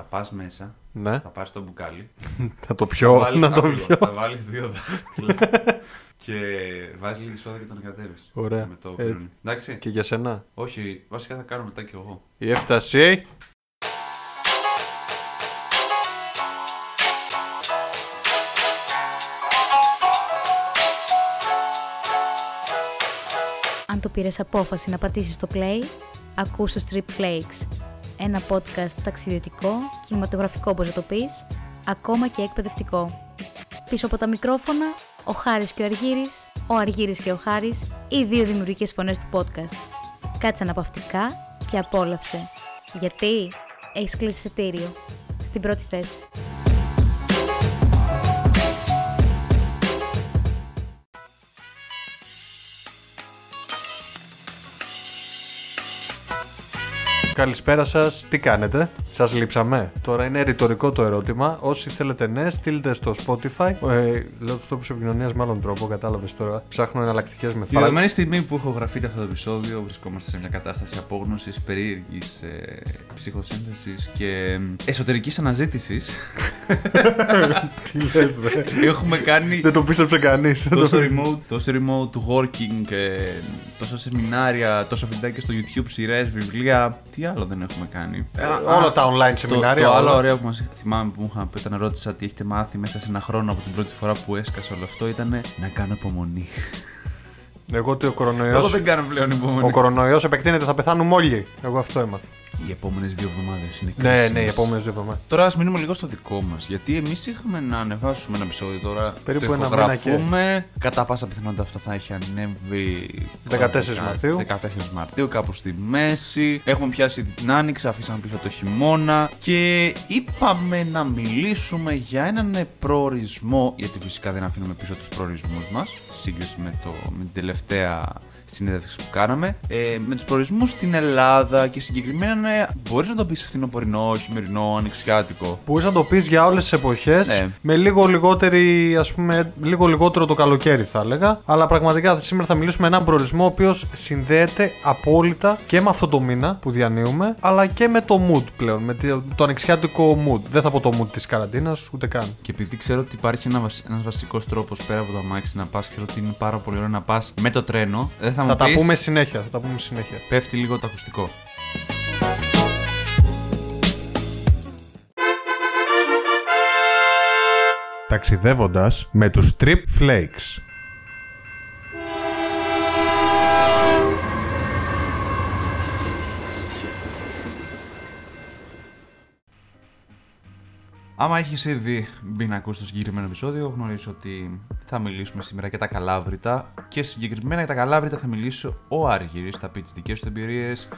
Θα πας μέσα, Ναι, θα πάρεις το μπουκάλι. θα το θα πιω. βάλεις Να το άπλο, πιω. Θα βάλεις δύο δάχτυλα. και βάζεις λίγη σόδα και τον εγκατεύει. Ωραία. Με το Έτσι. πυρούνι. Εντάξει. Και για σένα. Όχι, βασικά θα κάνω μετά κι εγώ. Η έφταση. Αν το πήρες απόφαση να πατήσεις το play, ακούς το Strip Flakes. Ένα podcast ταξιδιωτικό, κινηματογραφικό όπως να το πεις, ακόμα και εκπαιδευτικό. Πίσω από τα μικρόφωνα, ο Χάρης και ο Αργύρης, ο Αργύρης και ο Χάρης, οι δύο δημιουργικές φωνές του podcast. Κάτσε αναπαυτικά και απόλαυσε. Γιατί έχεις κλείσει εισιτήριο. Στην πρώτη θέση. Καλησπέρα σας, τι κάνετε, σας λείψαμε; Τώρα είναι ρητορικό το ερώτημα. Όσοι θέλετε ναι, στείλτε στο Spotify. Ε, λέω του τρόπου επικοινωνίας με άλλον τρόπο, κατάλαβες τώρα. Ψάχνω εναλλακτικές Τη μεθόδου. δεδομένη στιγμή που έχω γραφεί αυτό το επεισόδιο, βρισκόμαστε σε μια κατάσταση απόγνωσης, περίεργης ε, ψυχοσύνθεσης και εσωτερικής αναζήτησης. Τι λες, ρε. Έχουμε κάνει Δεν το πίστεψε κανείς. τόσο remote, τόσο remote working, ε, τόσα σεμινάρια, τόσα βιντεάκια στο YouTube, σειρές, βιβλία. Τι άλλο δεν έχουμε κάνει. Όλα τα online Το, σεμινάρια. το άλλο όλα. ωραίο που μας, θυμάμαι που μου είχαν πει όταν ρώτησα τι έχετε μάθει μέσα σε ένα χρόνο από την πρώτη φορά που έσκασε όλο αυτό ήταν να κάνω υπομονή. Εγώ ότι ο Εγώ κορονοϊό. δεν κάνω πλέον υπομονή. Ο κορονοϊός επεκτείνεται, θα πεθάνουμε όλοι. Εγώ αυτό έμαθα. Οι επόμενες δύο εβδομάδες είναι Ναι, κρίσιμες. ναι, οι επόμενες δύο εβδομάδες. Τώρα ας μείνουμε λίγο στο δικό μας. Γιατί εμείς είχαμε να ανεβάσουμε ένα επεισόδιο τώρα. Περίπου το ένα μήνα και- ηχογραφούμε. Κατά πάσα πιθανότητα αυτό θα έχει ανέβει. 14 10 Μαρτίου. 14 Μαρτίου, κάπου στη μέση. Έχουμε πιάσει την άνοιξη, αφήσαμε πίσω το χειμώνα. Και είπαμε να μιλήσουμε για έναν προορισμό. Γιατί φυσικά δεν αφήνουμε πίσω τους προορισμούς μας. Σύγκριση με, το, με την τελευταία συνέντευξη που κάναμε. Ε, με τους προορισμούς στην Ελλάδα και συγκεκριμένα ναι, μπορείς να το πεις φθινοπορεινό, χειμερινό, ανοιξιάτικο. Μπορείς να το πεις για όλες τις εποχές. Ναι. Με λίγο λιγότερη, ας πούμε, λίγο λιγότερο το καλοκαίρι θα έλεγα. Αλλά πραγματικά σήμερα θα μιλήσουμε με έναν προορισμό ο οποίος συνδέεται απόλυτα και με αυτό το μήνα που διανύουμε, αλλά και με το mood πλέον. Με το, το ανοιξιάτικο mood. Δεν θα πω το mood της καραντίνας, ούτε καν. Και επειδή ξέρω ότι υπάρχει ένα βασι... ένας βασικός τρόπος πέρα από το αμάξι να πας, ξέρω ότι είναι πάρα πολύ ωραίο να πας με το τρένο. Δεν θα, Θα μου τα πεις, πούμε συνέχεια. Θα τα πούμε συνέχεια. πέφτει λίγο το ακουστικό. Ταξιδεύοντας με τους Trip Flakes. Άμα έχεις ήδη μπει να ακούσεις το συγκεκριμένο επεισόδιο, γνωρίζω ότι θα μιλήσουμε σήμερα για τα καλάβρητα. Και συγκεκριμένα για τα καλάβρητα θα μιλήσει ο Άργυρης, θα πει τις δικές του εμπειρίες,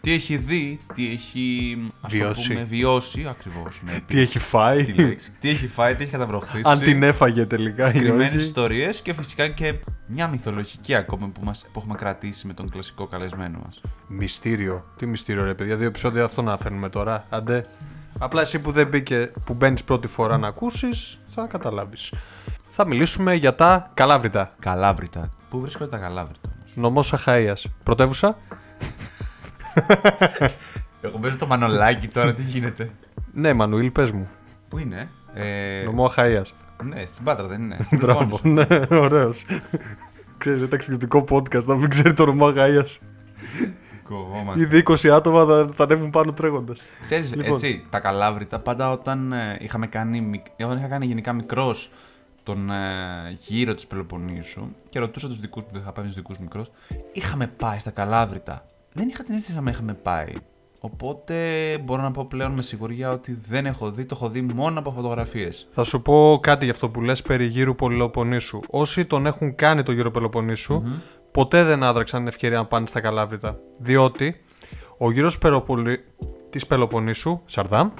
τι έχει δει, τι έχει ας το Βιώσει. πούμε, βιώσει ακριβώς. Ναι, Τι έχει φάει. τη λέξη. τι έχει φάει, τι έχει καταβροχθήσει. Αν την έφαγε τελικά ή συγκεκριμένες όχι. ιστορίες και φυσικά και μια μυθολογική ακόμη που, μας, που έχουμε κρατήσει με τον κλασικό καλεσμένο μας. Μυστήριο. Τι μυστήριο, ρε παιδιά. Δύο επεισόδια αυτό να φέρνουμε τώρα. Αντέ. Απλά εσύ που δεν μπήκε, που μπαίνεις πρώτη φορά να ακούσεις, θα καταλάβεις. Θα μιλήσουμε για τα καλάβρητα. Καλάβρητα. Πού βρίσκονται τα καλάβρητα όμως; Νομός Αχαία. Πρωτεύουσα; Εγώ παίζω το μανολάκι τώρα, τι γίνεται; Ναι, Μανουήλ, πες μου. Πού είναι, ε, Νομό Αχαία. Ναι, στην Πάτρα δεν είναι. στην Μπράβο. Πελοπόννησο. Ναι, ωραίος. Ξέρεις, ένα ταξιδιωτικό podcast να μην ξέρει το νομό Αχαία. Κοβόμαστε. Ήδη 20 άτομα θα, θα ανέβουν πάνω τρέχοντα. Ξέρεις, Λοιπόν. έτσι, τα καλάβρητα πάντα όταν ε, είχαμε κάνει, μικ- όταν είχα κάνει γενικά μικρός τον ε, γύρο της Πελοποννήσου και ρωτούσα τους δικούς μου, που είχα πάει με τους δικούς μου μικρός, είχαμε πάει στα καλάβρητα. Δεν είχα την αίσθηση να είχαμε πάει. Οπότε μπορώ να πω πλέον με σιγουριά ότι δεν έχω δει, το έχω δει μόνο από φωτογραφίες. Θα σου πω κάτι για αυτό που λες περί γύρου Πελοποννήσου. Όσοι τον έχουν κάνει το γύρο Πελοποννήσου, ποτέ δεν άδραξαν την ευκαιρία να πάνε στα Καλάβρητα. Διότι ο γύρος Πελοπο... της Πελοποννήσου, Σαρδάμ,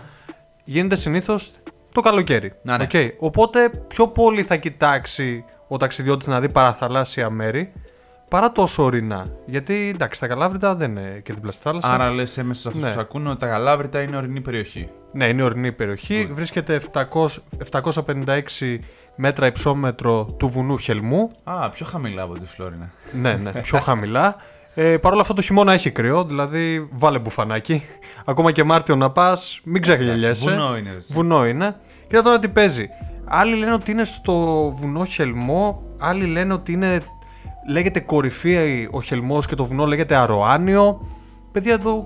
γίνεται συνήθως το καλοκαίρι. Να, ναι. Οκ. Οπότε πιο πολύ θα κοιτάξει ο ταξιδιώτης να δει παραθαλάσσια μέρη παρά τόσο ορεινά. Γιατί εντάξει, τα Καλάβρητα δεν είναι και δίπλα στη θάλασσα. Άρα λες έμμεσα σε αυτούς Ναι. που ακούνε ότι τα Καλάβρυτα είναι ορεινή περιοχή. Ναι, είναι ορεινή περιοχή. Βρίσκεται 700, 756 μέτρα υψόμετρο του βουνού Χελμού. Α, πιο χαμηλά από τη Φλόρινα. ναι, ναι, πιο χαμηλά. Ε, Παρ' όλα αυτά το χειμώνα έχει κρύο, δηλαδή βάλε μπουφανάκι. Ακόμα και Μάρτιο να πας, μην ξεγελιέσαι. Βουνό είναι. έτσι. Βουνό είναι. Κοίτα τώρα τι παίζει. Άλλοι λένε ότι είναι στο βουνό Χελμό, άλλοι λένε ότι είναι. Λέγεται κορυφή ο Χελμός και το βουνό λέγεται Αροάνιο. Παιδιά εδώ.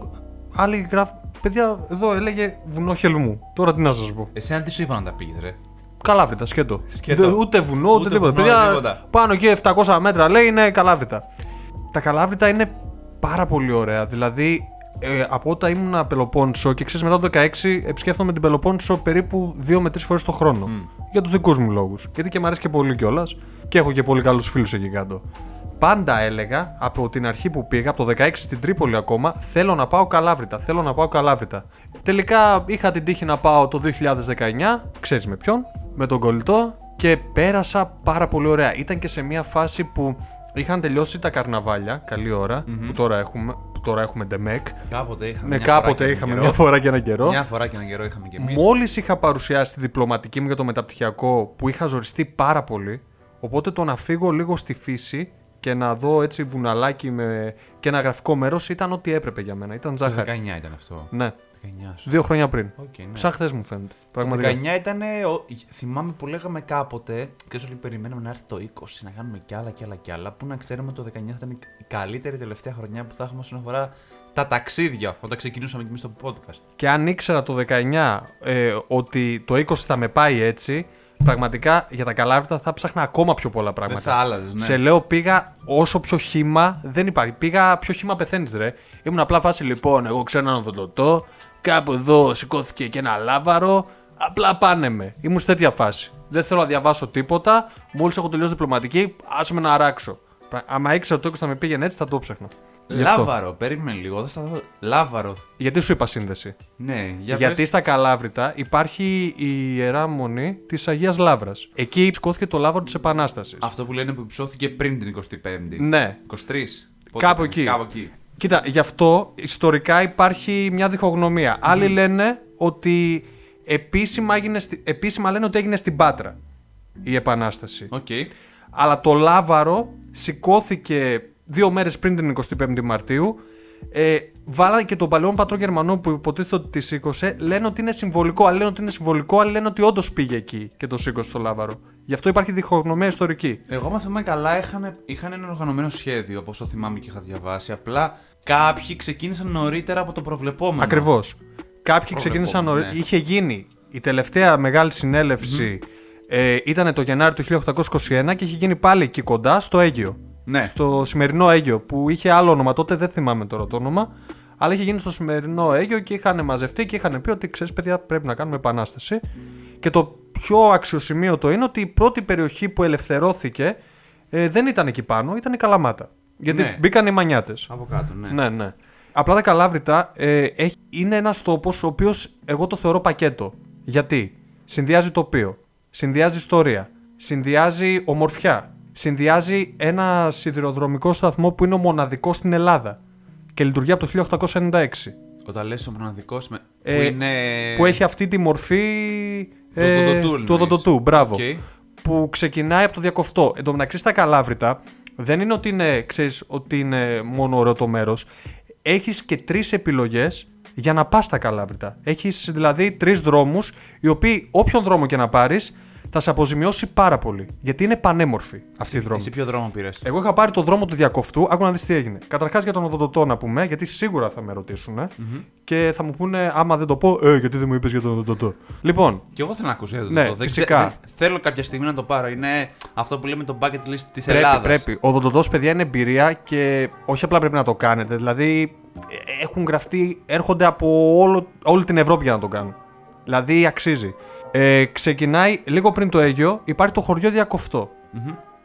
Άλλοι γράφουν. Παιδιά εδώ έλεγε βουνό Χελμού. Τώρα τι να σας πω. Εσένα τι σου είπα να τα πήγες, ρε; Καλάβρητα, σκέτο. Σκέτο. Ούτε, ούτε βουνό, ούτε, Ούτε τίποτα. βουνό, Παιδιά, τίποτα. πάνω εκεί 700 μέτρα λέει είναι καλάβρητα. Τα καλάβρητα είναι πάρα πολύ ωραία. Δηλαδή, ε, από όταν ήμουν Πελοπόννησο και ξέρεις μετά το 16 επισκέφτομαι την Πελοπόννησο περίπου 2 με 3 φορές το χρόνο. Για τους δικούς μου λόγους. Γιατί και μου αρέσει και πολύ κιόλας και έχω και πολύ καλούς φίλους εκεί κάτω. Πάντα έλεγα από την αρχή που πήγα, από το 16 στην Τρίπολη ακόμα, θέλω να πάω καλάβρητα. Θέλω να πάω καλάβρητα. Τελικά είχα την τύχη να πάω το 2019, ξέρεις με ποιον, με τον κολλητό και πέρασα πάρα πολύ ωραία. Ήταν και σε μια φάση που είχαν τελειώσει τα καρναβάλια, καλή ώρα, που, τώρα έχουμε, που τώρα έχουμε ντεμεκ. Κάποτε είχαμε. Ναι, μια φορά κάποτε και έναν είχαμε καιρό. μια φορά και έναν καιρό. Μια φορά και έναν καιρό είχαμε και εμείς. Μόλις είχα παρουσιάσει τη διπλωματική μου για το μεταπτυχιακό που είχα ζοριστεί πάρα πολύ, οπότε το να φύγω λίγο στη φύση και να δω έτσι βουναλάκι με... και ένα γραφικό μέρος ήταν ό,τι έπρεπε για μένα. Ήταν Το 19 ζάχαρη. ήταν αυτό. Ναι, 19 σου. δύο χρόνια πριν. Οκ, ναι. Σαν χθες μου φαίνεται. Το Πραγματικά. 19 ήταν. Θυμάμαι που λέγαμε κάποτε και όλοι περιμένουμε να έρθει το 20 να κάνουμε κι άλλα κι άλλα κι άλλα. Που να ξέρουμε ότι το 19 θα ήταν η καλύτερη τελευταία χρονιά που θα έχουμε όσον αφορά τα ταξίδια όταν ξεκινούσαμε κι εμείς το podcast. Και αν ήξερα το 19 ε, ότι το 20 θα με πάει έτσι, πραγματικά για τα Καλάβρυτα θα έψαχνα ακόμα πιο πολλά πράγματα. Δεν θα άλλαζες, ναι. Σε λέω πήγα όσο πιο χύμα δεν υπάρχει. Πήγα πιο χύμα πεθαίνεις, ρε. Ήμουν απλά φάση λοιπόν, εγώ ξέρω έναν οδοντοτό, κάπου εδώ σηκώθηκε και ένα λάβαρο. Απλά πάνε με. Ήμουν σε τέτοια φάση. Δεν θέλω να διαβάσω τίποτα. Μόλις έχω τελειώσει διπλωματική, άσε με να αράξω. Πρα- Άμα ήξερα ότι το 20 θα με πήγαινε έτσι, θα το ψάχνα. Γι' αυτό. Λάβαρο, περίμενε λίγο. Δεν θα δω. Λάβαρο. Γιατί σου είπα σύνδεση. Ναι, για Γιατί πες. στα Καλάβρητα υπάρχει η ιερά μονή της Αγίας Λάβρα. Εκεί σηκώθηκε το λάβαρο της Επανάστασης. Αυτό που λένε που ψώθηκε πριν την 25η. Ναι. 23. Πότε Κάπου ήταν, εκεί. Κάπου εκεί. Κοίτα, γι' αυτό ιστορικά υπάρχει μια διχογνωμία. Άλλοι λένε ότι επίσημα, έγινε στη- επίσημα λένε ότι έγινε στην Πάτρα η Επανάσταση. Οκ. Αλλά το Λάβαρο σηκώθηκε δύο μέρες πριν την 25η Μαρτίου. Ε, βάλανε και τον Παλαιών Πατρών Γερμανό που υποτίθεται ότι τη σήκωσε. Λένε ότι είναι συμβολικό. Άλλοι λένε ότι είναι συμβολικό. Άλλοι λένε ότι όντως πήγε εκεί και το σήκωσε το Λάβαρο. Γι' αυτό υπάρχει διχογνωμία ιστορική. Εγώ, αν θυμάμαι καλά, είχαν, είχαν ένα οργανωμένο σχέδιο, όπως το θυμάμαι και είχα διαβάσει. Απλά κάποιοι ξεκίνησαν νωρίτερα από το προβλεπόμενο. Ακριβώς. Κάποιοι ξεκίνησαν ναι. νωρί- Είχε γίνει η τελευταία μεγάλη συνέλευση. Ε, ήταν το Γενάρη του 1821 και είχε γίνει πάλι εκεί κοντά στο Αίγιο. Ναι. Στο σημερινό Αίγιο που είχε άλλο όνομα τότε, δεν θυμάμαι τώρα το όνομα. Αλλά είχε γίνει στο σημερινό Αίγιο και είχαν μαζευτεί και είχαν πει ότι ξέρεις, παιδιά, πρέπει να κάνουμε επανάσταση. Και το πιο αξιοσημείωτο είναι ότι η πρώτη περιοχή που ελευθερώθηκε ε, δεν ήταν εκεί πάνω, ήταν η Καλαμάτα. Γιατί Ναι. μπήκαν οι μανιάτες. Από κάτω, ναι. Ναι, ναι. Απλά τα καλάβρητα ε, έχει, είναι ένας τόπος ο οποίος εγώ το θεωρώ πακέτο. Γιατί; Συνδυάζει τοπίο, συνδυάζει ιστορία, συνδυάζει ομορφιά, συνδυάζει ένα σιδηροδρομικό σταθμό που είναι ο μοναδικός στην Ελλάδα και λειτουργεί από το 1896. Όταν λες ο μοναδικός. Που Ε, είναι. Που έχει αυτή τη μορφή Του ε, οδοντωτού, του εννοείς. οδοντωτού, μπράβο. Οκ. Που ξεκινάει από το Διακοφτό. Εν τω μεταξύ στα Καλάβρυτα δεν είναι ότι είναι, ξέρεις, ότι είναι μόνο ωραίο το μέρος. Έχεις και τρεις επιλογές για να πας στα Καλάβρυτα. Έχεις δηλαδή τρεις δρόμους οι οποίοι όποιον δρόμο και να πάρεις θα σε αποζημιώσει πάρα πολύ. Γιατί είναι πανέμορφοι αυτοί οι δρόμοι. Εσύ ποιο δρόμο πήρες; Εγώ είχα πάρει το δρόμο του Διακοφτού, άκου να δεις τι έγινε. Καταρχάς για τον οδοντωτό να πούμε, γιατί σίγουρα θα με ρωτήσουν και θα μου πούνε, άμα δεν το πω, Ε, γιατί δεν μου είπες για τον οδοντοτό. Λοιπόν, Και εγώ θέλω να ακούσω για το Ναι, το. Δεν φυσικά. ξέ- δεν- θέλω κάποια στιγμή να το πάρω. Είναι αυτό που λέμε το bucket list της πρέπει, Ελλάδας. πρέπει. Ο οδοντοτός, παιδιά, είναι εμπειρία και όχι απλά πρέπει να το κάνετε. Δηλαδή, ε, έχουν γραφτεί, έρχονται από όλο, όλη την Ευρώπη για να το κάνουν. Δηλαδή, αξίζει. Ε, ξεκινάει λίγο πριν το Αίγιο, υπάρχει το χωριό Διακοφτό.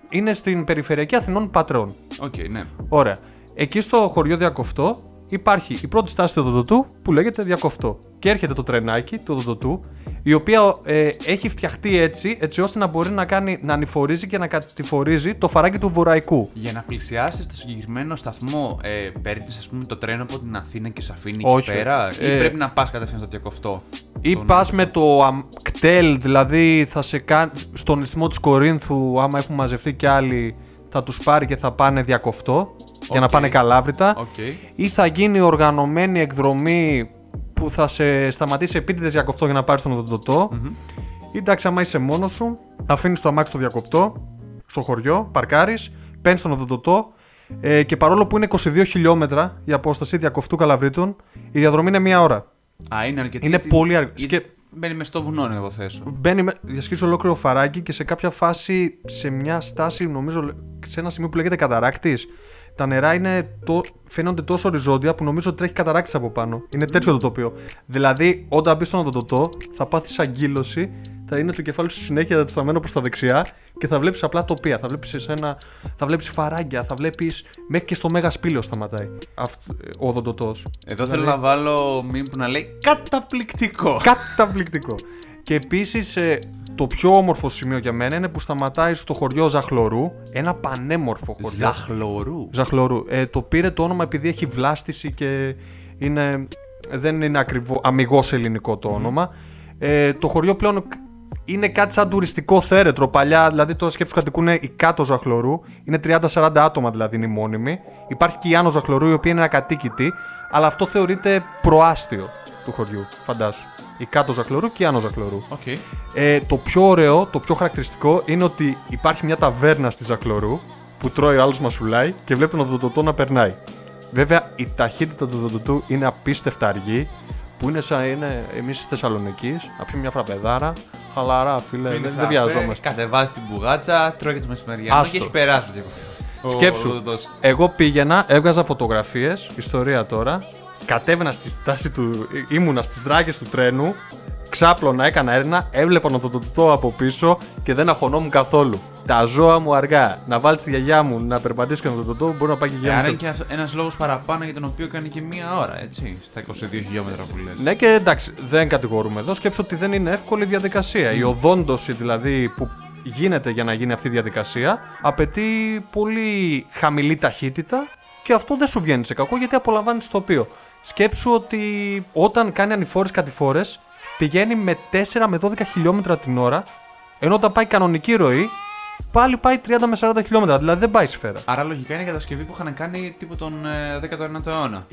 Είναι στην περιφερειακή Αθηνών Πατρών. Οκ, ναι. Ωραία. Εκεί στο χωριό Διακοφτό υπάρχει η πρώτη στάση του οδοντωτού που λέγεται Διακοφτό. Και έρχεται το τρενάκι του οδοντωτού, η οποία ε, έχει φτιαχτεί έτσι, έτσι ώστε να μπορεί να, κάνει, να ανηφορίζει και να κατηφορίζει το φαράγγι του Βουραϊκού. Για να πλησιάσεις το συγκεκριμένο σταθμό, ε, παίρνεις ας πούμε το τρένο από την Αθήνα και σε αφήνει Όχι. εκεί πέρα, Ε, ή πρέπει να πας κατευθείαν στο Διακοφτό; Ή Τον- πας με το αμ, ΚΤΕΛ, δηλαδή θα σε κάνει στον ισθμό της Κορίνθου, άμα έχουν μαζευτεί κι άλλοι, θα τους πάρει και θα πάνε Διακοφτό. για να Οκ. πάνε Καλάβρυτα Οκ. ή θα γίνει οργανωμένη εκδρομή που θα σε σταματήσει επίτηδες Διακοπτό για να πάρεις τον οδοντωτό. Ή εντάξει, άμα είσαι μόνος σου, αφήνεις το αμάξι στο Διακοπτό, στο χωριό, παρκάρεις, παίρνεις τον οδοντωτό ε, και παρόλο που είναι 22 χιλιόμετρα η απόσταση Διακοφτού Καλαβρύτων, η διαδρομή είναι μία ώρα. Α, είναι αρκετή. Είναι γιατί- πολύ αργ- γιατί σκε- Μπαίνει μες στο βουνό, να υποθέσω. Μπαίνει, με- διασχίζει ολόκληρο φαράγγι και σε κάποια φάση, σε μια στάση, νομίζω, σε ένα σημείο που λέγεται καταράκτης, τα νερά είναι το, φαίνονται τόσο οριζόντια που νομίζω ότι τρέχει καταράκτη από πάνω. Είναι τέτοιο το τοπίο. Δηλαδή, όταν μπεις στον οδοντοτό, θα πάθεις αγκύλωση, θα είναι το κεφάλι σου συνέχεια στραμμένο προς τα δεξιά και θα βλέπεις απλά τοπία. Θα βλέπεις εσένα, θα βλέπεις φαράγγια, θα βλέπεις. Μέχρι και στο μέγα σπήλαιο σταματάει αυτ, ο οδοντοτός. Εδώ θέλω να βάλω μήνυμα που να λέει καταπληκτικό. Καταπληκτικό. Και επίσης το πιο όμορφο σημείο για μένα είναι που σταματάει στο χωριό Ζαχλωρού. Ένα πανέμορφο χωριό. Ζαχλωρού. Ζαχλωρού. Ε, το πήρε το όνομα επειδή έχει βλάστηση και είναι, δεν είναι ακριβώ αμυγός ελληνικό το όνομα. Ε, το χωριό πλέον είναι κάτι σαν τουριστικό θέρετρο. Παλιά, δηλαδή τώρα σκέψου κατοικούν η κάτω Ζαχλωρού. Είναι 30-40 άτομα δηλαδή είναι οι μόνιμοι. Υπάρχει και η άνω Ζαχλωρού η οποία είναι ακατοίκητη. Αλλά αυτό θεωρείται προάστιο του χωριού. Φαντάσου. Η κάτω Ζαχλωρού και η άνω Ζαχλωρού. Οκ. Ε, το πιο ωραίο, το πιο χαρακτηριστικό είναι ότι υπάρχει μια ταβέρνα στη Ζαχλωρού που τρώει ο άλλος μασουλάει και βλέπει τον οδοντωτό να περνάει. Βέβαια η ταχύτητα του οδοντωτού είναι απίστευτα αργή που είναι σαν είναι εμείς στη Θεσσαλονίκης, να πιούμε μια φραπεδάρα. Χαλαρά, φίλε, δεν, δεν βιαζόμαστε. Κατεβάζει την μπουγάτσα, τρώει και το μεσημεριανό Άστο. και έχει περάσει. ο- Σκέψου. ο οδοντός. Εγώ πήγαινα, έβγαζα φωτογραφίες, ιστορία τώρα. Κατέβαινα στη στάση του. ήμουνα στις ράγες του τρένου. Ξάπλωνα, έκανα έρνα, έβλεπα να το τοτό από πίσω και δεν αγχωνόμουν καθόλου. Τα ζώα μου αργά. Να βάλεις τη γιαγιά μου να περπατήσει και να το τοτό, μπορεί να πάει και η Ε, γιαγιά Άρα μου. είναι και ένας λόγος παραπάνω για τον οποίο κάνει και μία ώρα, έτσι. Στα 22 χιλιόμετρα που λες. Ναι, και εντάξει, δεν κατηγορούμε εδώ. Σκέψω ότι δεν είναι εύκολη διαδικασία. Η οδόντωση δηλαδή που γίνεται για να γίνει αυτή η διαδικασία απαιτεί πολύ χαμηλή ταχύτητα και αυτό δεν σου βγαίνει σε κακό γιατί απολαμβάνεις το τοπίο. Σκέψου ότι όταν κάνει ανηφόρες κατηφόρε πηγαίνει με 4 με 12 χιλιόμετρα την ώρα ενώ όταν πάει κανονική ροή πάλι πάει 30 με 40 χιλιόμετρα. Δηλαδή δεν πάει σφαίρα. Άρα λογικά είναι η κατασκευή που είχαν κάνει τύπου τον ε, 19ο αιώνα.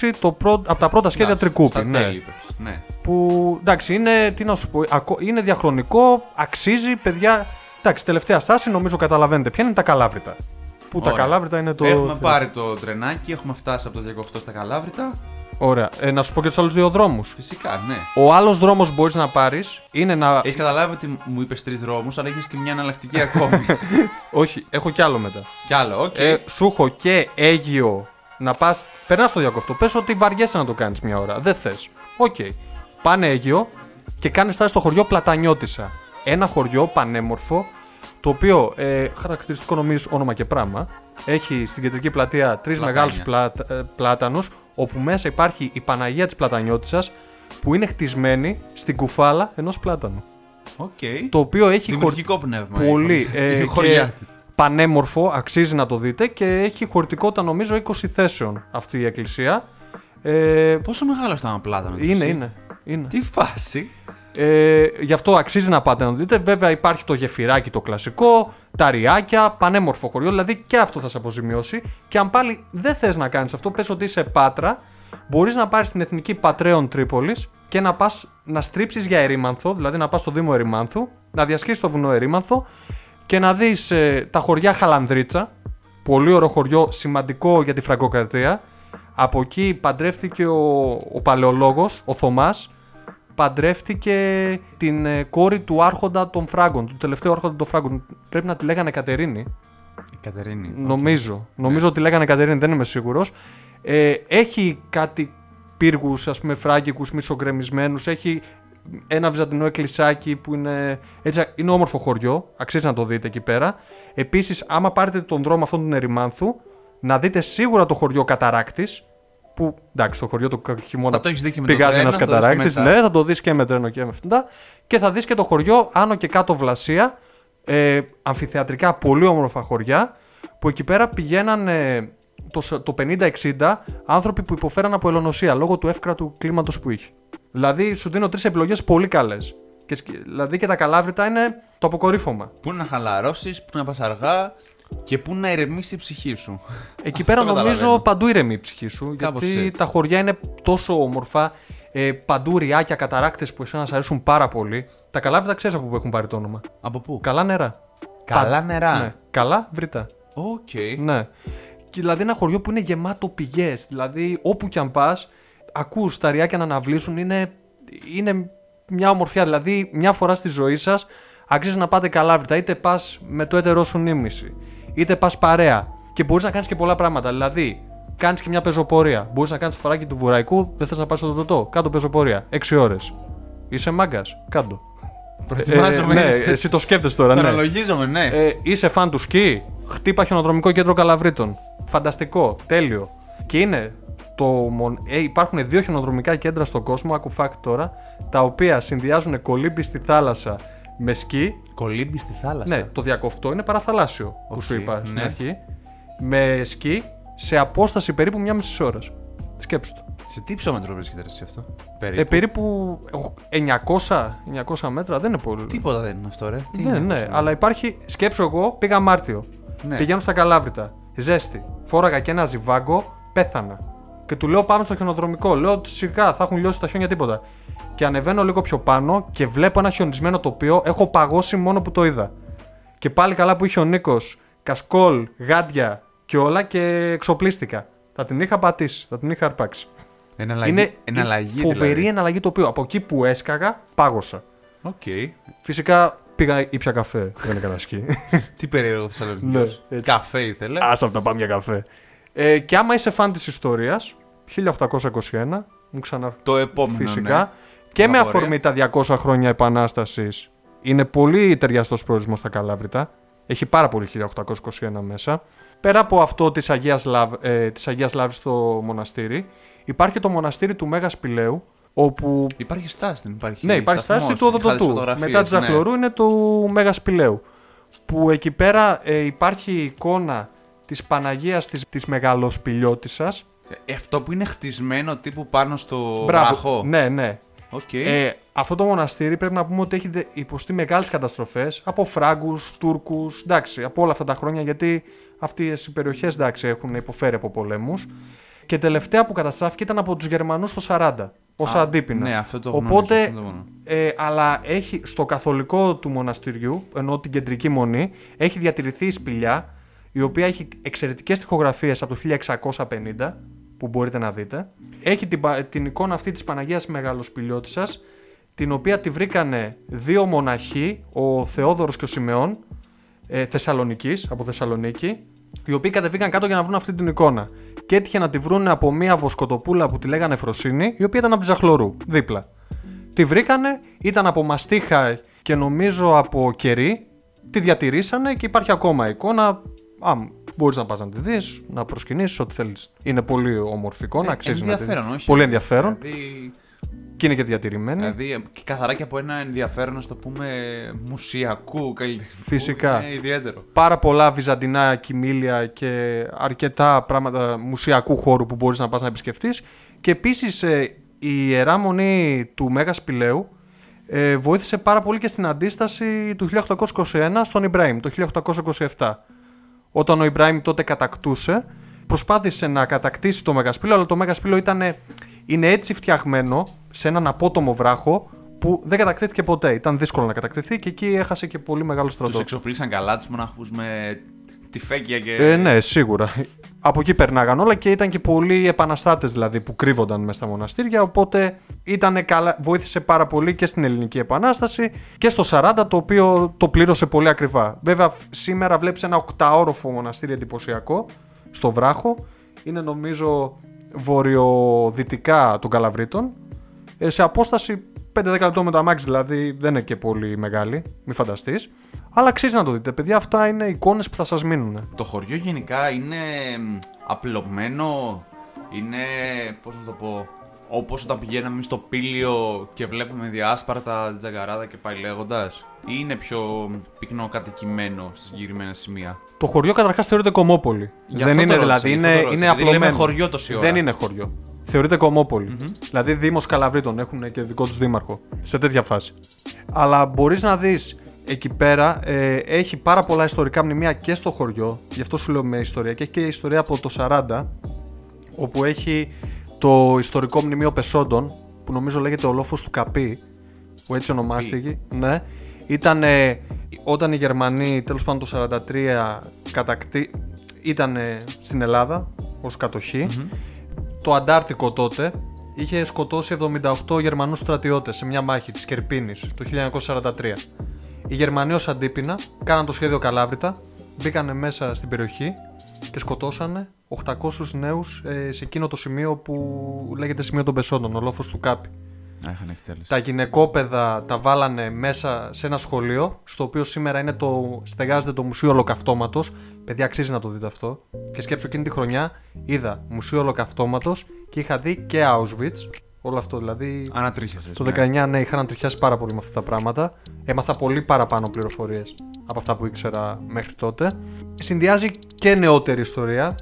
1896 το πρω... από τα πρώτα σχέδια Εντάξει, Τρικούπη. στα Ναι. τέλη, είπες. ναι. που εντάξει είναι, τι να σου πω, ακο- είναι διαχρονικό, αξίζει, παιδιά. Εντάξει, τελευταία στάση νομίζω καταλαβαίνετε ποια είναι τα Καλάβρυτα. Που τα Ωραία. Καλάβρυτα είναι το. Έχουμε το- πάρει το τρενάκι, έχουμε φτάσει από το Διακοφτό στα Καλάβρυτα. Ωραία. Ε, να σου πω και τους άλλους δύο δρόμους. Φυσικά, ναι. Ο άλλος δρόμος που μπορείς να πάρεις είναι να. Έχεις καταλάβει ότι μου είπες τρεις δρόμους, αλλά έχεις και μια εναλλακτική ακόμη. Όχι, έχω κι άλλο μετά. Κι άλλο, οκ. Ε, σου έχω και Αίγιο να πας. Περνάς το Διακοφτό. Πες ότι βαριέσαι να το κάνεις μια ώρα. Δεν θες. Οκ. Πάνε Αίγιο και κάνεις στάση στο χωριό Πλατανιώτισσα. Ένα χωριό πανέμορφο, το οποίο ε, χαρακτηριστικό νομίζω όνομα και πράγμα. Έχει στην κεντρική πλατεία τρεις Πλατάνια. μεγάλους πλάτα, ε, πλάτανους, όπου μέσα υπάρχει η Παναγία της Πλατανιώτησα που είναι χτισμένη στην κουφάλα ενός πλάτανου. Οκ. Το οποίο έχει χωρ- Δημιουργικό πνεύμα. Πολύ. η Ε, χωριά και της. πανέμορφο, αξίζει να το δείτε και έχει χωρητικότητα νομίζω 20 θέσεων αυτή η εκκλησία. Ε, Πόσο μεγάλο ήταν ο πλάτανος. είναι, είναι. είναι. Τι φάση. Ε, γι' αυτό αξίζει να πάτε να το δείτε. Βέβαια υπάρχει το γεφυράκι το κλασικό, τα ριάκια, πανέμορφο χωριό, δηλαδή και αυτό θα σε αποζημιώσει. Και αν πάλι δεν θες να κάνεις αυτό, πες ότι είσαι Πάτρα, μπορείς να πάρεις την Εθνική Πατρέων Τρίπολης και να πας να στρίψεις για Ερήμανθο, δηλαδή να πας στο Δήμο Ερήμανθου, να διασχίσεις το βουνό Ερήμανθο και να δεις ε, τα χωριά Χαλανδρίτσα, πολύ ωραίο χωριό, σημαντικό για τη Φραγκοκρατία. Από εκεί παντρεύτηκε ο, ο παλαιολόγος, ο Θωμάς, παντρεύτηκε την ε, κόρη του άρχοντα των Φράγκων, του τελευταίου άρχοντα των Φράγκων. Πρέπει να τη λέγανε Κατερίνη. Η Κατερίνη. Νομίζω. Νομίζω ότι λέγανε Κατερίνη, δεν είμαι σίγουρος. Ε, έχει κάτι πύργους, ας πούμε, φράγκικους, μισογκρεμισμένους. Έχει ένα βυζαντινό εκκλησάκι που είναι, έτσι, είναι όμορφο χωριό. Αξίζει να το δείτε εκεί πέρα. Επίσης, άμα πάρετε τον δρόμο αυτόν του Ερημάνθου, να δείτε σίγουρα το χωριό Καταράκτης, που εντάξει, το χωριό του χειμώνα Θα το έχεις δει και με το πηγάζει τρένο, ένας θα το δεις και καταράκτης. μετά. Ναι, θα το δεις και με τρένο και με αυτά. Και θα δεις και το χωριό άνω και κάτω Βλασία. Ε, αμφιθεατρικά πολύ όμορφα χωριά. Που εκεί πέρα πηγαίναν ε, το, σ- το 50-60 άνθρωποι που υποφέραν από ελονοσία λόγω του εύκρατου κλίματος που είχε. Δηλαδή, σου δίνω τρεις επιλογές πολύ καλές. Και, σκ- δηλαδή και τα Καλάβρυτα είναι το αποκορύφωμα. Πού να χαλαρώσεις, πού να πας αργά. Και πού να ηρεμήσει η ψυχή σου. Εκεί πέρα Αυτό νομίζω καταλαβαίνω. παντού ηρεμεί η ψυχή σου. Κάπως γιατί έτσι. τα χωριά είναι τόσο όμορφα. Ε, παντού ριάκια, καταράκτες που εσένα σ' αρέσουν πάρα πολύ. Τα Καλάβρυτα ξέρεις από πού έχουν πάρει το όνομα. Από πού; Καλά νερά. Καλά Πα- νερά. Ναι. Καλά βρυτά. Οκ. Ναι. Και δηλαδή ένα χωριό που είναι γεμάτο πηγές. Δηλαδή όπου κι αν πας, ακούς τα ριάκια να αναβλήσουν. Είναι, είναι μια ομορφιά. Δηλαδή μια φορά στη ζωή σας αξίζει να πάτε καλάβρητα. Είτε πας με το έτερό σου νήμιση, είτε πας παρέα. Και μπορείς να κάνεις και πολλά πράγματα. Δηλαδή, κάνεις και μια πεζοπορία. Μπορείς να κάνεις το φαράκι του βουραϊκού, δεν θες να πας στο τοτό. Κάτω πεζοπορία. 6 ώρες. Είσαι μάγκας. Κάντο. Προετοιμάζομαι. Ε, ναι, είναι- εσύ το σκέφτεσαι τώρα, ναι. Θερολογίζομαι, ναι. Ε, είσαι φαν του σκι, χτύπα χιονοδρομικό κέντρο Καλαβρίτων. Φανταστικό, τέλειο. Και είναι το μον... ε, υπάρχουν δύο χιονοδρομικά κέντρα στον κόσμο, άκου fact τώρα, τα οποία συνδυάζουν κολύμπι στη θάλασσα με σκι. Κολύμπι στη θάλασσα. Ναι, το Διακοφτό είναι παραθαλάσσιο, που σου Οκ, είπα στην ναι. αρχή. Με σκι σε απόσταση περίπου μια μισή ώρας. Σκέψου το. Σε τι υψόμετρο βρίσκεται εσύ αυτό; Ε, περίπου 900, 900 μέτρα δεν είναι πολύ. Τίποτα δεν είναι αυτό, ρε. Τι Ναι, είναι ναι, αυτό, αλλά υπάρχει. Σκέψου εγώ, πήγα Μάρτιο. Ναι. Πηγαίνω στα Καλάβρυτα. Ζέστη. Φόραγα και ένα ζιβάγκο, πέθανα. Και του λέω πάμε στο χιονοδρομικό. Λέω ότι σιγά θα έχουν λιώσει τα χιόνια τίποτα. Και ανεβαίνω λίγο πιο πάνω και βλέπω ένα χιονισμένο τοπίο. Έχω παγώσει μόνο που το είδα. Και πάλι καλά που είχε ο Νίκος κασκόλ, γάντια και όλα και εξοπλίστηκα. Θα την είχα πατήσει, θα την είχα αρπάξει. Εναλλαγή, είναι εναλλαγή φοβερή δηλαδή. εναλλαγή τοπίου. Από εκεί που έσκαγα, πάγωσα. Οκ. Φυσικά πήγα ήπια καφέ. Δεν έκανα σκι. Τι περίεργο Θεσσαλονίκης. Ναι, έτσι. Καφέ ήθελες; Άστα από τα πάμε για καφέ. Ε, και άμα είσαι φαν της ιστορίας, 1821, μου ξανά Το επόμενο. φυσικά, ναι. και με Απορία. αφορμή τα 200 χρόνια επανάστασης, είναι πολύ ταιριαστό προορισμό στα Καλάβρητα. Έχει πάρα πολύ 1821 μέσα. Πέρα από αυτό της Αγίας, Λάβ, ε, της Αγίας Λάβης στο μοναστήρι, υπάρχει το μοναστήρι του Μέγας Σπηλαίου, όπου Υπάρχει στάση, δεν υπάρχει. ναι, υπάρχει στάση σταθμός, του είχα δει Οδοντοτού. φωτογραφίες, Μετά της ναι. Ζαχλωρού είναι του Μέγας Σπηλαίου. Που εκεί πέρα ε, υπάρχει η εικόνα της Παναγίας της, της Μεγαλοσπηλιώτισσας. Ε, αυτό που είναι χτισμένο τύπου πάνω στο Μπράβο. βράχο. Ναι, ναι. Οκ. Ε, αυτό το μοναστήρι πρέπει να πούμε ότι έχει δε- υποστεί μεγάλες καταστροφές από Φράγκους, Τούρκους, εντάξει, από όλα αυτά τα χρόνια γιατί αυτές οι περιοχές εντάξει, έχουν υποφέρει από πολέμους. Και τελευταία που καταστράφηκε ήταν από τους Γερμανούς το 40, ως Α, αντίπεινα. ναι, αυτό το γνωρίζω, Οπότε, αυτό το γνωρίζω. ε, αλλά έχει στο καθολικό του μοναστηριού, ενώ την κεντρική μονή, έχει διατηρηθεί η σπηλιά, η οποία έχει εξαιρετικές τοιχογραφίες από το 1650, που μπορείτε να δείτε. Έχει την, πα- την εικόνα αυτή της Παναγίας Μεγαλοσπηλιώτισσας, την οποία τη βρήκανε δύο μοναχοί, ο Θεόδωρος και ο Σιμεών, ε, Θεσσαλονικής, από Θεσσαλονίκη, οι οποίοι κατεβήκαν κάτω για να βρουν αυτή την εικόνα. Και έτυχε να τη βρουν από μία βοσκοτοπούλα που τη λέγανε Φροσίνη, η οποία ήταν από τη Ζαχλωρού, δίπλα. Τη βρήκανε, ήταν από μαστίχα και νομίζω από κερί, τη διατηρήσανε και υπάρχει ακόμα εικόνα. Α, μπορείς να πας να τη δεις, να προσκυνήσεις, ό,τι θέλεις. Είναι πολύ όμορφη εικόνα, Ε, αξίζει να τη ενδιαφέρον, δεις. όχι. Πολύ ενδιαφέρον Δηλαδή, και είναι και διατηρημένη. δηλαδή, ε, και καθαρά και από ένα ενδιαφέρον, να το πούμε, μουσιακού καλλιτεχνικού. Φυσικά. Είναι ιδιαίτερο. πάρα πολλά βυζαντινά κοιμήλια και αρκετά πράγματα μουσιακού χώρου που μπορείς να πας να επισκεφτείς και επίσης ε, η Ιερά Μονή του Μέγας Σπηλαίου ε, βοήθησε πάρα πολύ και στην αντίσταση του 1821 στον Ιμπραήμ το 1827 όταν ο Ιμπραήμ τότε κατακτούσε προσπάθησε να κατακτήσει το Μέγα Σπήλαιο αλλά το Μέγα Σπήλαιο ήταν, είναι έτσι φτιαγμένο σε έναν απότομο βράχο που δεν κατακτήθηκε ποτέ. Ήταν δύσκολο να κατακτηθεί και εκεί έχασε και πολύ μεγάλο στρατό. Τους εξοπλίσαν καλά τους μοναχούς με τυφέκια και. Ε, ναι, σίγουρα. Από εκεί περνάγαν όλα και ήταν και πολλοί επαναστάτες δηλαδή που κρύβονταν μέσα στα μοναστήρια. Οπότε ήταν καλά, βοήθησε πάρα πολύ και στην Ελληνική Επανάσταση και στο 40 το οποίο το πλήρωσε πολύ ακριβά. Βέβαια, φ- σήμερα βλέπεις ένα οκταόροφο μοναστήρι εντυπωσιακό στο βράχο. Είναι νομίζω βορειοδυτικά των Καλαβρίτων. Ε, σε απόσταση 5-10 λεπτό με το αμάξι, δηλαδή δεν είναι και πολύ μεγάλη, μη φανταστείς. Αλλά αξίζει να το δείτε, παιδιά. Αυτά είναι εικόνες που θα σας μείνουν. Το χωριό γενικά είναι μ, απλωμένο, είναι, πώς να το πω, όπως όταν πηγαίναμε στο πήλιο και βλέπουμε διάσπαρτα τζαγκαράδα και πάει λέγοντας, ή είναι πιο πυκνό κατοικημένο σε συγκεκριμένα σημεία; Το χωριό καταρχάς θεωρείται κομμόπολη. Γι' δεν αυτό είναι το ρώτησα, δηλαδή, γι' αυτό είναι, το ρώτησα, είναι επειδή λέμε απλωμένο. χωριό τόση ώρα. Δεν είναι χωριό. Θεωρείται κομμόπολη. Δηλαδή Δήμος Καλαβρίτων έχουν και δικό τους δήμαρχο. Σε τέτοια φάση. Αλλά μπορείς να δεις εκεί πέρα ε, έχει πάρα πολλά ιστορικά μνημεία και στο χωριό. Γι' αυτό σου λέω με ιστορία. Και έχει και ιστορία από το 40, όπου έχει το ιστορικό μνημείο Πεσόντων, που νομίζω λέγεται ο λόφος του Καπί, που έτσι ονομάστηκε. Ναι. Ήταν όταν οι Γερμανοί τέλος πάντων το 43 κατακτή... ήταν στην Ελλάδα ως κατοχή. Το Αντάρτικο τότε είχε σκοτώσει 78 Γερμανούς στρατιώτες σε μια μάχη της Κερπίνης το 1943. Οι Γερμανοί ως αντίπεινα κάναν το σχέδιο Καλάβρητα, μπήκαν μέσα στην περιοχή και σκοτώσανε 800 νέους ε, σε εκείνο το σημείο που λέγεται σημείο των Πεσόντων, ο λόφος του Κάπη. Τα γυναικόπαιδα τα βάλανε μέσα σε ένα σχολείο, στο οποίο σήμερα είναι το, στεγάζεται το Μουσείο Ολοκαυτώματος. Παιδιά, αξίζει να το δείτε αυτό. Και σκέψω εκείνη τη χρονιά είδα Μουσείο Ολοκαυτώματος και είχα δει και Auschwitz. Όλο αυτό δηλαδή. Ανατρίχιασε. Το 19 ναι. ναι, είχα ανατριχιάσει πάρα πολύ με αυτά τα πράγματα. Έμαθα πολύ παραπάνω πληροφορίες από αυτά που ήξερα μέχρι τότε. Συνδυάζει και νεότερη ιστορία.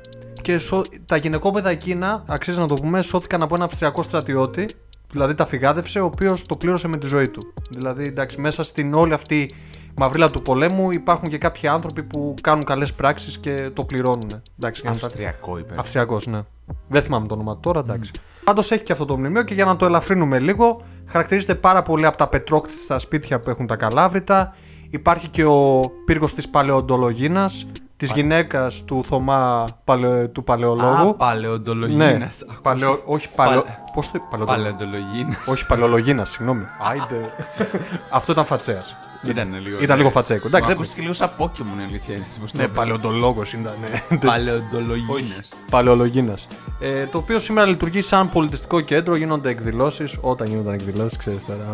Και σω... τα γυναικόπαιδα εκείνα, αξίζει να το πούμε, σώθηκαν από ένα Αυστριακό στρατιώτη δηλαδή τα φυγάδευσε, ο οποίος το κλήρωσε με τη ζωή του. Δηλαδή, εντάξει, μέσα στην όλη αυτή μαυρίλα του πολέμου υπάρχουν και κάποιοι άνθρωποι που κάνουν καλές πράξεις και το πληρώνουν. Εντάξει, Αυστριακό είπε. Αυστριακός, ναι. Δεν θυμάμαι το όνομα τώρα, εντάξει. Mm. Πάντως έχει και αυτό το μνημείο και για να το ελαφρύνουμε λίγο, χαρακτηρίζεται πάρα πολύ από τα πετρόκτητα σπίτια που έχουν τα καλάβρητα. Υπάρχει και ο πύργος της Παλαιοντολογίνας, της γυναίκας του Θωμά παλαι, του Παλαιολόγου. Α, Παλαιοντολογίνας. Ναι, παλαιο, όχι παλαιο, Πώς το Παλαιοντολογίνας. Όχι Παλαιολογίνας, συγγνώμη. Άιντε. Αυτό ήταν φατσέας. Ήταν λίγο. Ήταν λίγο φατσέκο. Εντάξει, ακούστηκε λίγο σαν Pokémon αλήθεια. Ναι, παλαιοντολόγος ήταν. Παλαιοντολογίνας. Παλαιολογίνας. Ε, το οποίο σήμερα λειτουργεί σαν πολιτιστικό κέντρο, γίνονται εκδηλώσεις. Όταν γίνονταν εκδηλώσεις, ξέρεις τώρα.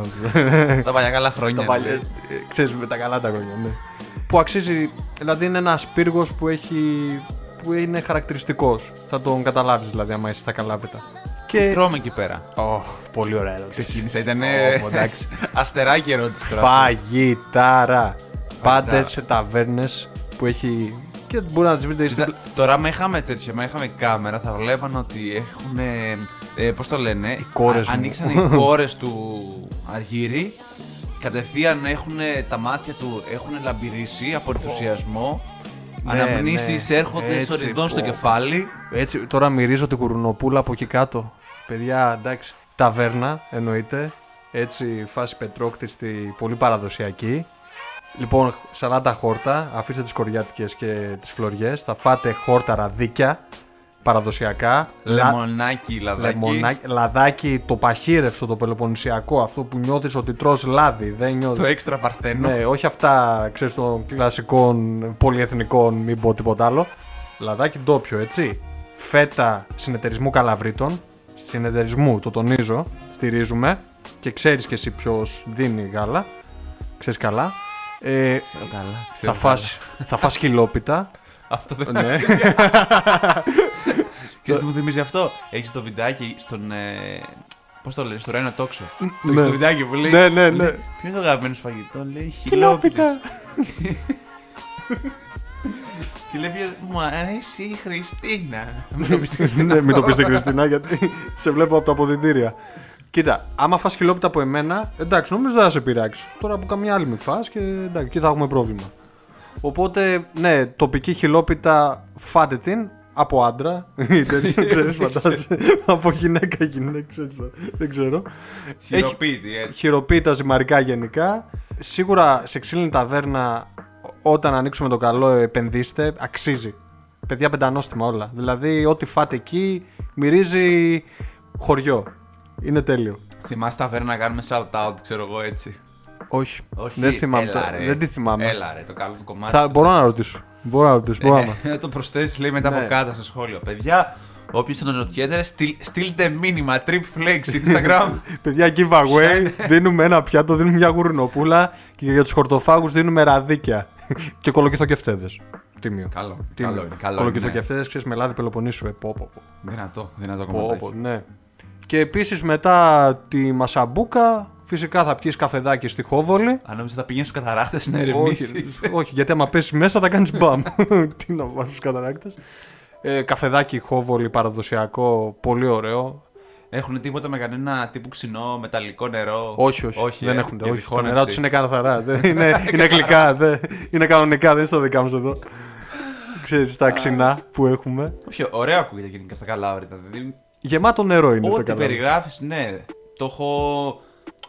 Τα παλιά καλά χρόνια. Τα παλιά, ναι. ξέρεις με τα καλά τα χρόνια, ναι. Που αξίζει, δηλαδή είναι ένας πύργος που έχει που είναι χαρακτηριστικός. Θα τον καταλάβεις δηλαδή, άμα είσαι στα καλάβητα. Και... Τι τρώμε εκεί πέρα; Oh, πολύ ωραία ερώτηση. Ξεκίνησα, ήταν. Oh, αστεράκι ερώτηση τώρα. Φαγητάρα. Πάτε σε ταβέρνες που έχει. Και μπορεί να τις βρείτε. Στην... Τώρα, με είχαμε τέτοια, με είχαμε κάμερα, θα βλέπαν ότι έχουν. Ε, Πώς το λένε, οι κόρες ανοίξαν οι κόρες του Αργύρι. Κατευθείαν έχουν τα μάτια του έχουν λαμπυρίσει από ενθουσιασμό. Ναι, Αναμνήσεις ναι. έρχονται σοριδών στο κεφάλι. Έτσι, τώρα μυρίζω την κουρουνοπούλα από εκεί κάτω. Παιδιά, εντάξει. Ταβέρνα εννοείται. Έτσι, φάση πετρόκτηστη, πολύ παραδοσιακή. Λοιπόν, σαλάτα χόρτα, αφήστε τις κοριάτικες και τις φλωριές. Θα φάτε χόρτα ραδίκια, παραδοσιακά. Λεμονάκι, λαδάκι. Λεμονάκι, λαδάκι, το παχύρευστο, το πελοποννησιακό, αυτό που νιώθεις ότι τρως λάδι. Δεν νιώθεις... Το έξτρα παρθένο. Ναι, όχι αυτά, ξέρεις, των κλασικών πολυεθνικών, μην πω τίποτα άλλο. Λαδάκι ντόπιο, έτσι. Φέτα συνεταιρισμού καλαβρίτων. Συνεταιρισμού, το τονίζω. Στηρίζουμε. Και ξέρεις και εσύ ποιος δίνει γάλα. Ξέρεις καλά. Ε, Ξέρω καλά. θα, φας, θα φας χιλόπιτα. Αυτό δεν ναι. Και τι μου θυμίζει αυτό; Έχεις το βιντεάκι στον. Ε, Πώς το λένε, στο Ρένο Τόξο. Ναι. Το βιντεάκι που λέει. Ναι, ναι, ναι. Ποιο είναι το αγαπημένος φαγητό, λέει χιλόπιτα. Και λέει μου αρέσει η Χριστίνα. Μην το πει στη Χριστίνα. Ναι, μην το πεις στη Χριστίνα γιατί σε βλέπω από τα αποδητήρια. Κοίτα, άμα φας χιλόπιτα από εμένα, εντάξει, νομίζω δεν θα σε πειράξει. Τώρα από καμιά άλλη μη φας και εντάξει, εκεί θα έχουμε πρόβλημα. Οπότε, ναι, τοπική χιλόπιτα φάτε την από άντρα ή τέτοιο, φαντάζεσαι. από γυναίκα γυναίκα, δεν ξέρω. Χειροποίητη, έτσι. Χειροποίητα ζυμαρικά γενικά. Σίγουρα σε ξύλινη ταβέρνα, όταν ανοίξουμε το καλό, επενδύστε, αξίζει. Παιδιά πεντανόστιμα όλα. Δηλαδή, ό,τι φάτε εκεί μυρίζει χωριό. Είναι τέλειο. Θυμάστε ταβέρνα να κάνουμε shout out, ξέρω εγώ έτσι. Όχι. Όχι. Δεν θυμάμαι. Έλα, ρε. Δεν τη θυμάμαι. Έλα, ρε, το καλό του κομμάτι. Θα, μπορώ να ρωτήσω. Μπορώ να ρωτήσω. Μπορώ να ε, το προσθέσεις λέει μετά ναι. από κάτω στο σχόλιο. Παιδιά, Όποιος τον ρωτιέται, στείλτε μήνυμα trip flex Instagram. Παιδιά, giveaway. Ναι. δίνουμε ένα πιάτο, δίνουμε μια γουρνοπούλα και για τους χορτοφάγους δίνουμε ραδίκια. και κολοκυθοκευτέδε. Τίμιο. Καλό. Τίμιο. Καλό. Κολοκυθοκευτέδε, ξέρεις με λάδι Πελοποννήσου. Ε, πω, πω, πω. Δυνατό. Δυνατό κομμάτι. ναι. Και επίσης μετά τη Μασαμπούκα Φυσικά θα πιεις καφεδάκι στη Χόβολη. Αν νόμιζα θα πηγαίνεις στους καταράκτε να ερευνήσεις. Όχι, όχι, γιατί άμα πέσεις μέσα θα κάνεις μπαμ. Τι να πα στους καταράκτε. Ε, καφεδάκι Χόβολη παραδοσιακό, πολύ ωραίο. Έχουν τίποτα με κανένα τύπου ξινό, μεταλλικό νερό; Όχι, όχι. δεν ε, έχουν. για Όχι. Τα διχόνευση. νερά τους είναι καθαρά. δεν είναι, είναι γλυκά. δεν- είναι κανονικά. Δεν είναι στα δικά μας εδώ. Ξέρεις, τα ξινά που έχουμε. Όχι, ωραίο ακούγεται γενικά στα καλάβρητα. Δηλαδή, Γεμάτο νερό είναι το ό,τι καλό. περιγράφεις, ναι. Το έχω.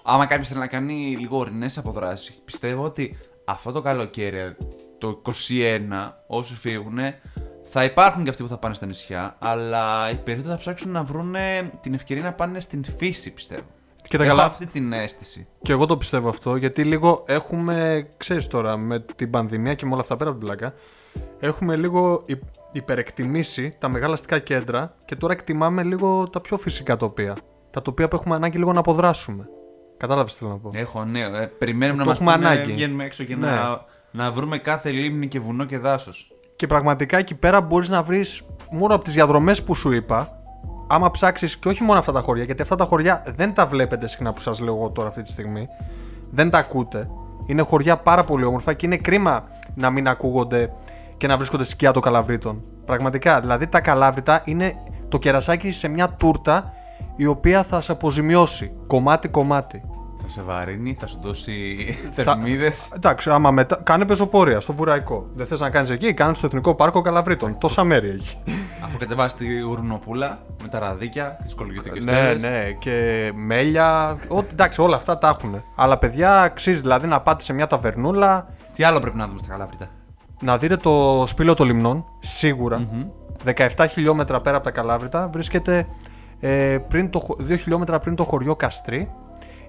Άμα κάποιος θέλει να κάνει λίγο ορεινές αποδράσεις, πιστεύω ότι αυτό το καλοκαίρι, το 21, όσοι φύγουν, θα υπάρχουν και αυτοί που θα πάνε στα νησιά, αλλά οι περισσότεροι θα ψάξουν να βρουν την ευκαιρία να πάνε στην φύση, πιστεύω. Και τα Έχω καλά- αυτή την αίσθηση. Και εγώ το πιστεύω αυτό, γιατί λίγο έχουμε, ξέρεις τώρα, με την πανδημία και με όλα αυτά πέρα από την πλάκα, έχουμε λίγο υ- υπερεκτιμήσει τα μεγάλα αστικά κέντρα και τώρα εκτιμάμε λίγο τα πιο φυσικά τοπία. Τα τοπία που έχουμε ανάγκη λίγο να αποδράσουμε. Κατάλαβες τι θέλω να πω. Έχω, ναι. Ε, περιμένουμε Το να μας έχουμε πούνε, ανάγκη. βγαίνουμε έξω και Ναι. να, να βρούμε κάθε λίμνη και βουνό και δάσος. Και πραγματικά εκεί πέρα μπορείς να βρεις μόνο από τις διαδρομές που σου είπα, άμα ψάξεις και όχι μόνο αυτά τα χωριά, γιατί αυτά τα χωριά δεν τα βλέπετε συχνά που σας λέω εγώ τώρα αυτή τη στιγμή, δεν τα ακούτε. Είναι χωριά πάρα πολύ όμορφα και είναι κρίμα να μην ακούγονται και να βρίσκονται σκιά των καλαβρίτων. Πραγματικά, δηλαδή τα καλάβρητα είναι το κερασάκι σε μια τούρτα η οποία θα σε αποζημιώσει κομμάτι-κομμάτι. Θα σε βαρύνει, θα σου δώσει Θα- θερμίδες. Εντάξει, άμα μετά. Κάνε πεζοπορία στο Βουραϊκό. Δεν θες να κάνεις εκεί, κάνει στο Εθνικό Πάρκο Καλαβρίτων. Τόσα μέρη έχει. Αφού κατεβάσει τη γουρνοπούλα με τα ραδίκια, τις κολοκυθικέ ναι, ναι, και μέλια. Ό,τι, εντάξει, όλα αυτά τα έχουν. Αλλά παιδιά, αξίζει δηλαδή να πάτε σε μια ταβερνούλα, Τι άλλο πρέπει να δούμε στα καλάβρητα. να δείτε το σπήλαιο των λιμνών, σίγουρα. 17 χιλιόμετρα πέρα από τα Καλάβρητα βρίσκεται ε, πριν το, χω- 2 χιλιόμετρα πριν το χωριό Καστρί.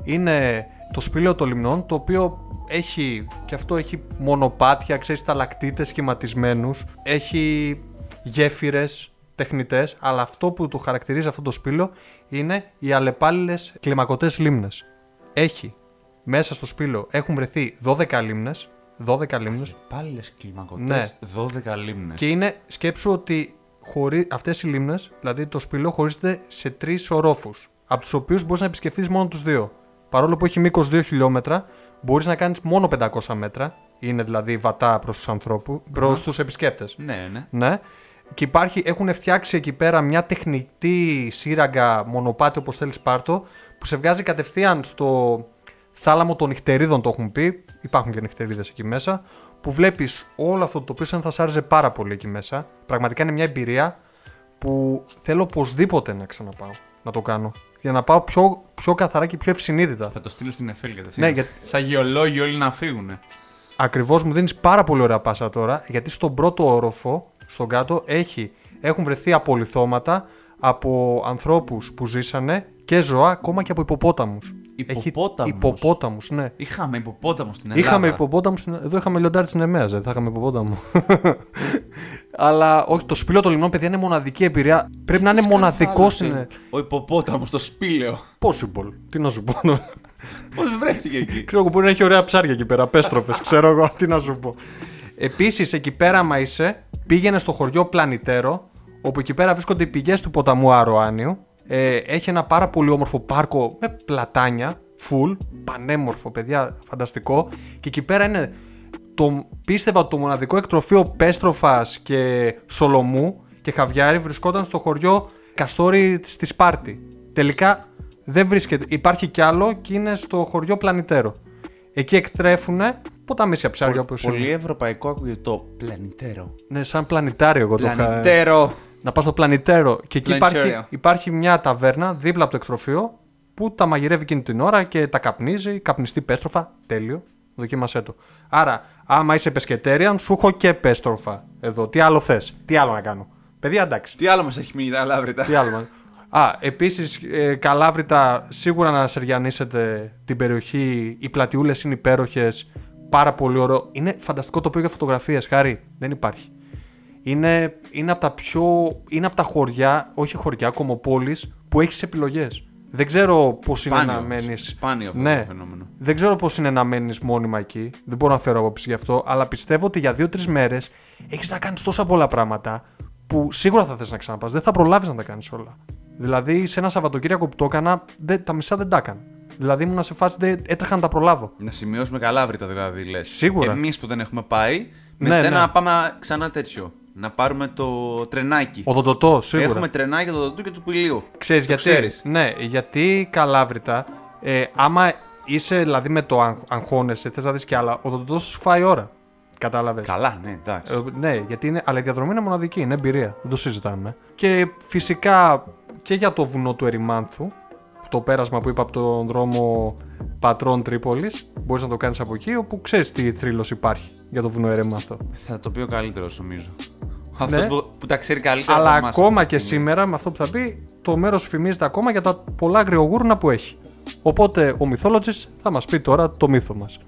Είναι το σπήλαιο των λιμνών, το οποίο έχει, και αυτό έχει μονοπάτια, ξέρεις, ταλακτήτες σχηματισμένους, έχει γέφυρες τεχνητές, αλλά αυτό που το χαρακτηρίζει αυτό το σπήλαιο είναι οι αλλεπάλληλες κλιμακωτές λίμνες. Έχει μέσα στο σπήλαιο έχουν βρεθεί 12 λίμνες, 12 λίμνες Πάλι κλιμακωτές. Ναι. 12 λίμνες. και είναι, σκέψου ότι χωρί, αυτές οι λίμνες, δηλαδή το σπήλαιο χωρίζεται σε τρεις ορόφους, από τους οποίους μπορείς να επισκεφθείς μόνο τους δύο. Παρόλο που έχει μήκος 2 χιλιόμετρα, μπορείς να κάνεις μόνο 500 μέτρα, είναι δηλαδή βατά προς τους ανθρώπους, προς τους επισκέπτες. Ναι, ναι. Ναι. Και υπάρχει, έχουν φτιάξει εκεί πέρα μια τεχνητή σύραγγα μονοπάτι όπως θέλεις πάρτο που σε βγάζει κατευθείαν στο θάλαμο των νυχτερίδων το έχουν πει. Υπάρχουν και νυχτερίδες εκεί μέσα που βλέπεις όλο αυτό το οποίο σαν θα σ' άρεσε πάρα πολύ εκεί μέσα. Πραγματικά είναι μια εμπειρία που θέλω οπωσδήποτε να ξαναπάω να το κάνω. Για να πάω πιο, πιο καθαρά και πιο ευσυνείδητα. Θα το στείλω στην Εφέλ Ναι, κατευθείαν. γιατί- Σαν γεωλόγοι όλοι να φύγουν. Ακριβώς μου δίνεις πάρα πολύ ωραία πάσα τώρα, γιατί στον πρώτο όροφο, στον κάτω, έχει, έχουν βρεθεί απολυθώματα από ανθρώπους που ζήσανε και ζώα, ακόμα και από υποπόταμους. Υποπόταμους; Υποπόταμους, ναι. Είχαμε υποπόταμο στην Ελλάδα. Είχαμε υποπόταμους, εδώ είχαμε λιοντάρι τη Νεμαία, δεν θα είχαμε υποπόταμο. Αλλά όχι, το σπήλαιο των λιμνών, παιδιά, είναι μοναδική εμπειρία. Πρέπει να είναι μοναδικός στην. Ο υποπόταμος, το σπήλαιο. Possible. Τι να σου πω. Πώς βρέθηκε εκεί; Ξέρω εγώ μπορεί να έχει ωραία ψάρια εκεί πέρα, πέστροφε. ξέρω εγώ τι να σου πω. Επίσης, εκεί πέρα, άμα είσαι, πήγαινε στο χωριό Πλανητέρο, όπου εκεί πέρα βρίσκονται οι πηγές του ποταμού Αροάνιου. Ε, έχει ένα πάρα πολύ όμορφο πάρκο με πλατάνια, full, πανέμορφο, παιδιά, φανταστικό. Και εκεί πέρα είναι το, πίστευα ότι το μοναδικό εκτροφείο πέστροφας και σολομού και χαβιάρι βρισκόταν στο χωριό Καστόρι στη Σπάρτη. Τελικά δεν βρίσκεται. Υπάρχει κι άλλο και είναι στο χωριό Πλανητέρο. Εκεί εκτρέφουν ποταμίσια ψάρια όπως είναι. Πολύ ευρωπαϊκό ακούγεται το πλανητέρο. Ναι, σαν πλανητάριο εγώ το είχα. Πλανητέρο. Να πας στο πλανητέρο. Και εκεί υπάρχει, Πλανητέριο. υπάρχει μια ταβέρνα δίπλα από το εκτροφείο που τα μαγειρεύει εκείνη την ώρα και τα καπνίζει. Καπνιστή πέστροφα. Τέλειο. Δοκίμασέ το. Άρα, άμα είσαι πεσκετέριαν, σου έχω και πέστροφα εδώ. Τι άλλο θες, τι άλλο να κάνω; Παιδιά, εντάξει. Τι άλλο μας έχει μείνει τα λάβρητα. Τι άλλο. να- Α, επίσης, ε, καλάβρητα, σίγουρα να σεριανίσετε την περιοχή. Οι πλατιούλες είναι υπέροχες. Πάρα πολύ ωραίο. Είναι φανταστικό τοπίο για φωτογραφίες. Χάρη, δεν υπάρχει. Είναι, είναι, από τα πιο, είναι από τα χωριά, όχι χωριά, κομοπόλεις που έχεις επιλογές. Δεν ξέρω πώς είναι να Σπάνιο. μένει. Σπάνιο αυτό Ναι. το φαινόμενο. Δεν ξέρω πώς είναι να μένεις μόνιμα εκεί. Δεν μπορώ να φέρω άποψη γι' αυτό. Αλλά πιστεύω ότι για δύο-τρεις μέρες έχεις να κάνεις τόσα πολλά πράγματα που σίγουρα θα θες να ξαναπάς. Δεν θα προλάβεις να τα κάνεις όλα. Δηλαδή, σε ένα Σαββατοκύριακο που το έκανα, δεν, τα μισά δεν τα έκανα. Δηλαδή, ήμουν σε φάση δεν έτρεχα να τα προλάβω. Να σημειώσουμε καλάβρητα δηλαδή λες. Σίγουρα. Εμείς που δεν έχουμε πάει, με Ναι, σένα ναι. να πάμε ξανά τέτοιο. Να πάρουμε το τρενάκι. Ο Δοντοτό, σίγουρα. Έχουμε τρενάκι το Δοντοτού και του Πηλίου. Ξέρεις Το γιατί. ξέρεις. Ναι, γιατί καλάβρητα, ε, άμα είσαι δηλαδή με το αγ- αγχώνεσαι, θες να δεις κι άλλα, ο Δοντοτό σου φάει ώρα. Κατάλαβες; Καλά, ναι, εντάξει. Ε, ναι, γιατί είναι, αλλά η διαδρομή είναι μοναδική, είναι εμπειρία. Δεν το συζητάμε. Και φυσικά και για το βουνό του Ερημάνθου, το πέρασμα που είπα από τον δρόμο Πατρών Τρίπολης, μπορείς να το κάνεις από εκεί, όπου ξέρεις τι θρύλος υπάρχει για το βουνό Ερημάνθο. Θα το πει ο καλύτερος, νομίζω. Αυτό Ναι. που, που τα ξέρει καλύτερα. Αλλά από εμάς ακόμα αυτή και τη στιγμή. σήμερα, με αυτό που θα πει, το μέρος φημίζεται ακόμα για τα πολλά αγριογούρνα που έχει. Οπότε ο Mythologist θα μας πει τώρα το μύθο μας.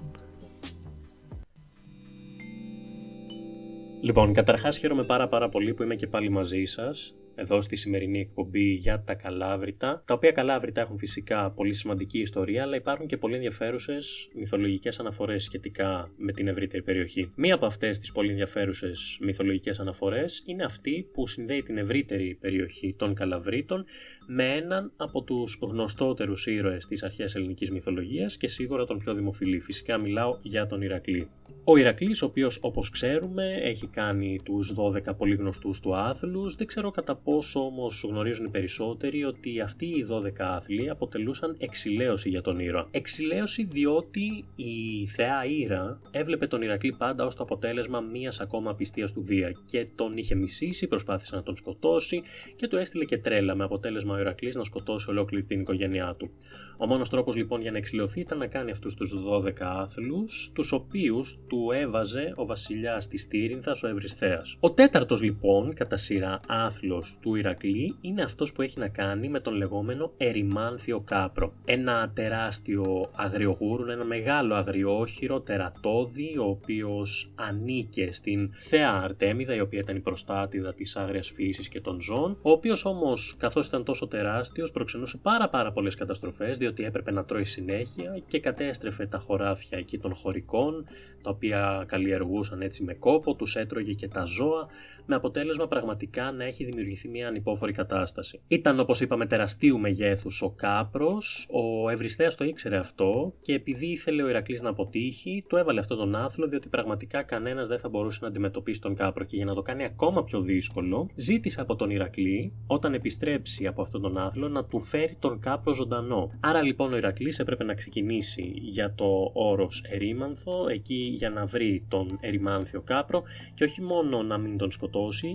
Λοιπόν, καταρχάς χαίρομαι πάρα πάρα πολύ που είμαι και πάλι μαζί σας εδώ στη σημερινή εκπομπή για τα καλάβρητα, τα οποία καλάβρητα έχουν φυσικά πολύ σημαντική ιστορία, αλλά υπάρχουν και πολύ ενδιαφέρουσες μυθολογικές αναφορές σχετικά με την ευρύτερη περιοχή. Μία από αυτές τις πολύ ενδιαφέρουσες μυθολογικές αναφορές είναι αυτή που συνδέει την ευρύτερη περιοχή των καλαβρίτων με έναν από τους γνωστότερους ήρωες της αρχαίας ελληνικής μυθολογίας και σίγουρα τον πιο δημοφιλή. Φυσικά μιλάω για τον Ηρακλή. Ο Ηρακλής, ο οποίος όπως ξέρουμε έχει κάνει τους 12 πολύ γνωστούς του άθλους, δεν ξέρω κατά πόσο όμως γνωρίζουν οι περισσότεροι ότι αυτοί οι 12 άθλοι αποτελούσαν εξηλαίωση για τον ήρωα. Εξηλαίωση διότι η θεά Ήρα έβλεπε τον Ηρακλή πάντα ως το αποτέλεσμα μίας ακόμα πιστείας του Δία και τον είχε μισήσει, προσπάθησε να τον σκοτώσει και του έστειλε και τρέλα με αποτέλεσμα ο Ηρακλής να σκοτώσει ολόκληρη την οικογένειά του. Ο μόνος τρόπος λοιπόν για να εξηλαιωθεί ήταν να κάνει αυτούς τους 12 άθλους, τους οποίους του έβαζε ο βασιλιάς της Τύρινθας, ο Ευρυσθέας. Ο τέταρτος λοιπόν, κατά σειρά άθλος του Ηρακλή, είναι αυτός που έχει να κάνει με τον λεγόμενο ερημάνθιο κάπρο. Ένα τεράστιο αγριογούρουν, ένα μεγάλο αγριόχειρο τερατώδη, ο οποίος ανήκε στην θεά Αρτέμιδα, η οποία ήταν η προστάτηδα της άγριας φύσης και των ζώων, ο οποίος όμως καθώς ήταν τόσο τεράστιος προξενούσε πάρα πάρα πολλές καταστροφές, διότι έπρεπε να τρώει συνέχεια και κατέστρεφε τα χωράφια εκεί των χωρικών, τα οποία καλλιεργούσαν έτσι με κόπο, τους έτρωγε και τα ζώα, με αποτέλεσμα πραγματικά να έχει δημιουργηθεί μια ανυπόφορη κατάσταση. Ήταν όπως είπαμε τεραστίου μεγέθους ο Κάπρος, ο Ευρυστέας το ήξερε αυτό και επειδή ήθελε ο Ηρακλής να αποτύχει, του έβαλε αυτόν τον άθλο διότι πραγματικά κανένας δεν θα μπορούσε να αντιμετωπίσει τον Κάπρο και για να το κάνει ακόμα πιο δύσκολο, ζήτησε από τον Ηρακλή όταν επιστρέψει από αυτόν τον άθλο να του φέρει τον Κάπρο ζωντανό. Άρα λοιπόν ο Ηρακλής έπρεπε να ξεκινήσει για το όρος Ερύμανθο, εκεί για να βρει τον Ερυμάνθιο Κάπρο και όχι μόνο να μην τον σκοτώσει,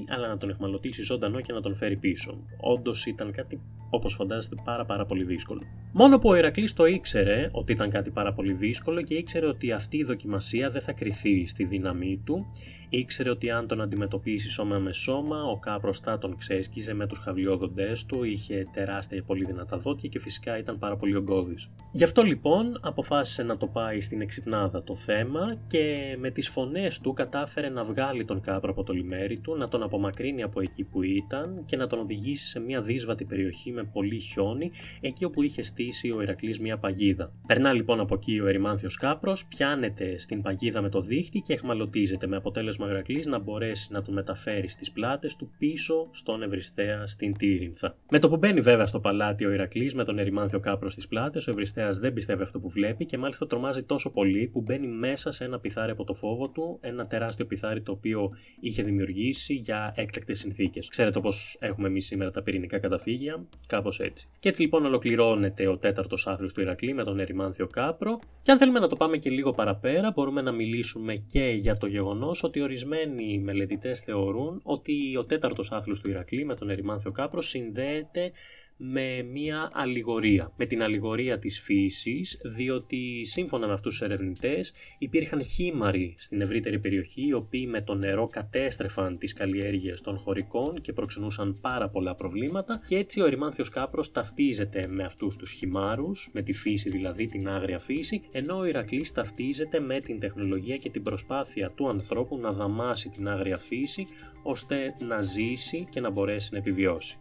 αλλά να τον εχμαλωτήσει ζωντανό και να τον φέρει πίσω. Όντως ήταν κάτι, όπως φαντάζεστε, πάρα πάρα πολύ δύσκολο. Μόνο που ο Ηρακλής το ήξερε ότι ήταν κάτι πάρα πολύ δύσκολο και ήξερε ότι αυτή η δοκιμασία δεν θα κρυθεί στη δύναμή του. Ήξερε ότι αν τον αντιμετωπίσει σώμα με σώμα, ο κάπρος θα τον ξέσκιζε με τους χαβλιόδοντέ του, είχε τεράστια πολύ δυνατά δόντια και φυσικά ήταν πάρα πολύ ογκώδης. Γι' αυτό λοιπόν αποφάσισε να το πάει στην εξυπνάδα το θέμα και με τις φωνές του κατάφερε να βγάλει τον κάπρο από το λιμέρι του, να τον απομακρύνει από εκεί που ήταν και να τον οδηγήσει σε μια δύσβατη περιοχή με πολύ χιόνι, εκεί όπου είχε στήσει ο Ηρακλής μια παγίδα. Περνά λοιπόν από εκεί ο Ερημάνθιος Κάπρος, πιάνεται στην παγίδα με το δίχτυ και εχμαλωτίζεται με αποτέλεσμα ο Ηρακλής να μπορέσει να τον μεταφέρει στις πλάτες του πίσω στον Ευρυστέα στην Τύρινθα. Με το που μπαίνει βέβαια στο παλάτι ο Ηρακλής με τον Ερημάνθιο Κάπρος στις πλάτες, ο Ευρυστέας δεν πιστεύει αυτό που βλέπει και μάλιστα τρομάζει τόσο πολύ που μπαίνει μέσα σε ένα πιθάρι από το φόβο του, ένα τεράστιο πιθάρι το οποίο είχε δημιουργήσει για έκτακτες συνθήκες. Ξέρετε πώ έχουμε εμείς σήμερα τα πυρηνικά καταφύγια, κάπως έτσι. Και έτσι λοιπόν ολοκληρώνεται ο τέταρτος άθλος του Ηρακλή με τον Ερυμάνθιο Κάπρο. Και αν θέλουμε να το πάμε και λίγο παραπέρα, μπορούμε να μιλήσουμε και για το γεγονός ότι ορισμένοι μελετητές θεωρούν ότι ο τέταρτος άθλος του Ηρακλή με τον Ερυμάνθιο Κάπρο συνδέεται με μία αλληγορία. Με την αλληγορία της φύσης, διότι σύμφωνα με αυτούς τους ερευνητές υπήρχαν χείμαρροι στην ευρύτερη περιοχή, οι οποίοι με το νερό κατέστρεφαν τις καλλιέργειες των χωρικών και προξενούσαν πάρα πολλά προβλήματα και έτσι ο Ερυμάνθιος Κάπρος ταυτίζεται με αυτούς τους χειμάρρους, με τη φύση δηλαδή, την άγρια φύση, ενώ ο Ηρακλής ταυτίζεται με την τεχνολογία και την προσπάθεια του ανθρώπου να δαμάσει την άγρια φύση, ώστε να ζήσει και να μπορέσει να επιβιώσει.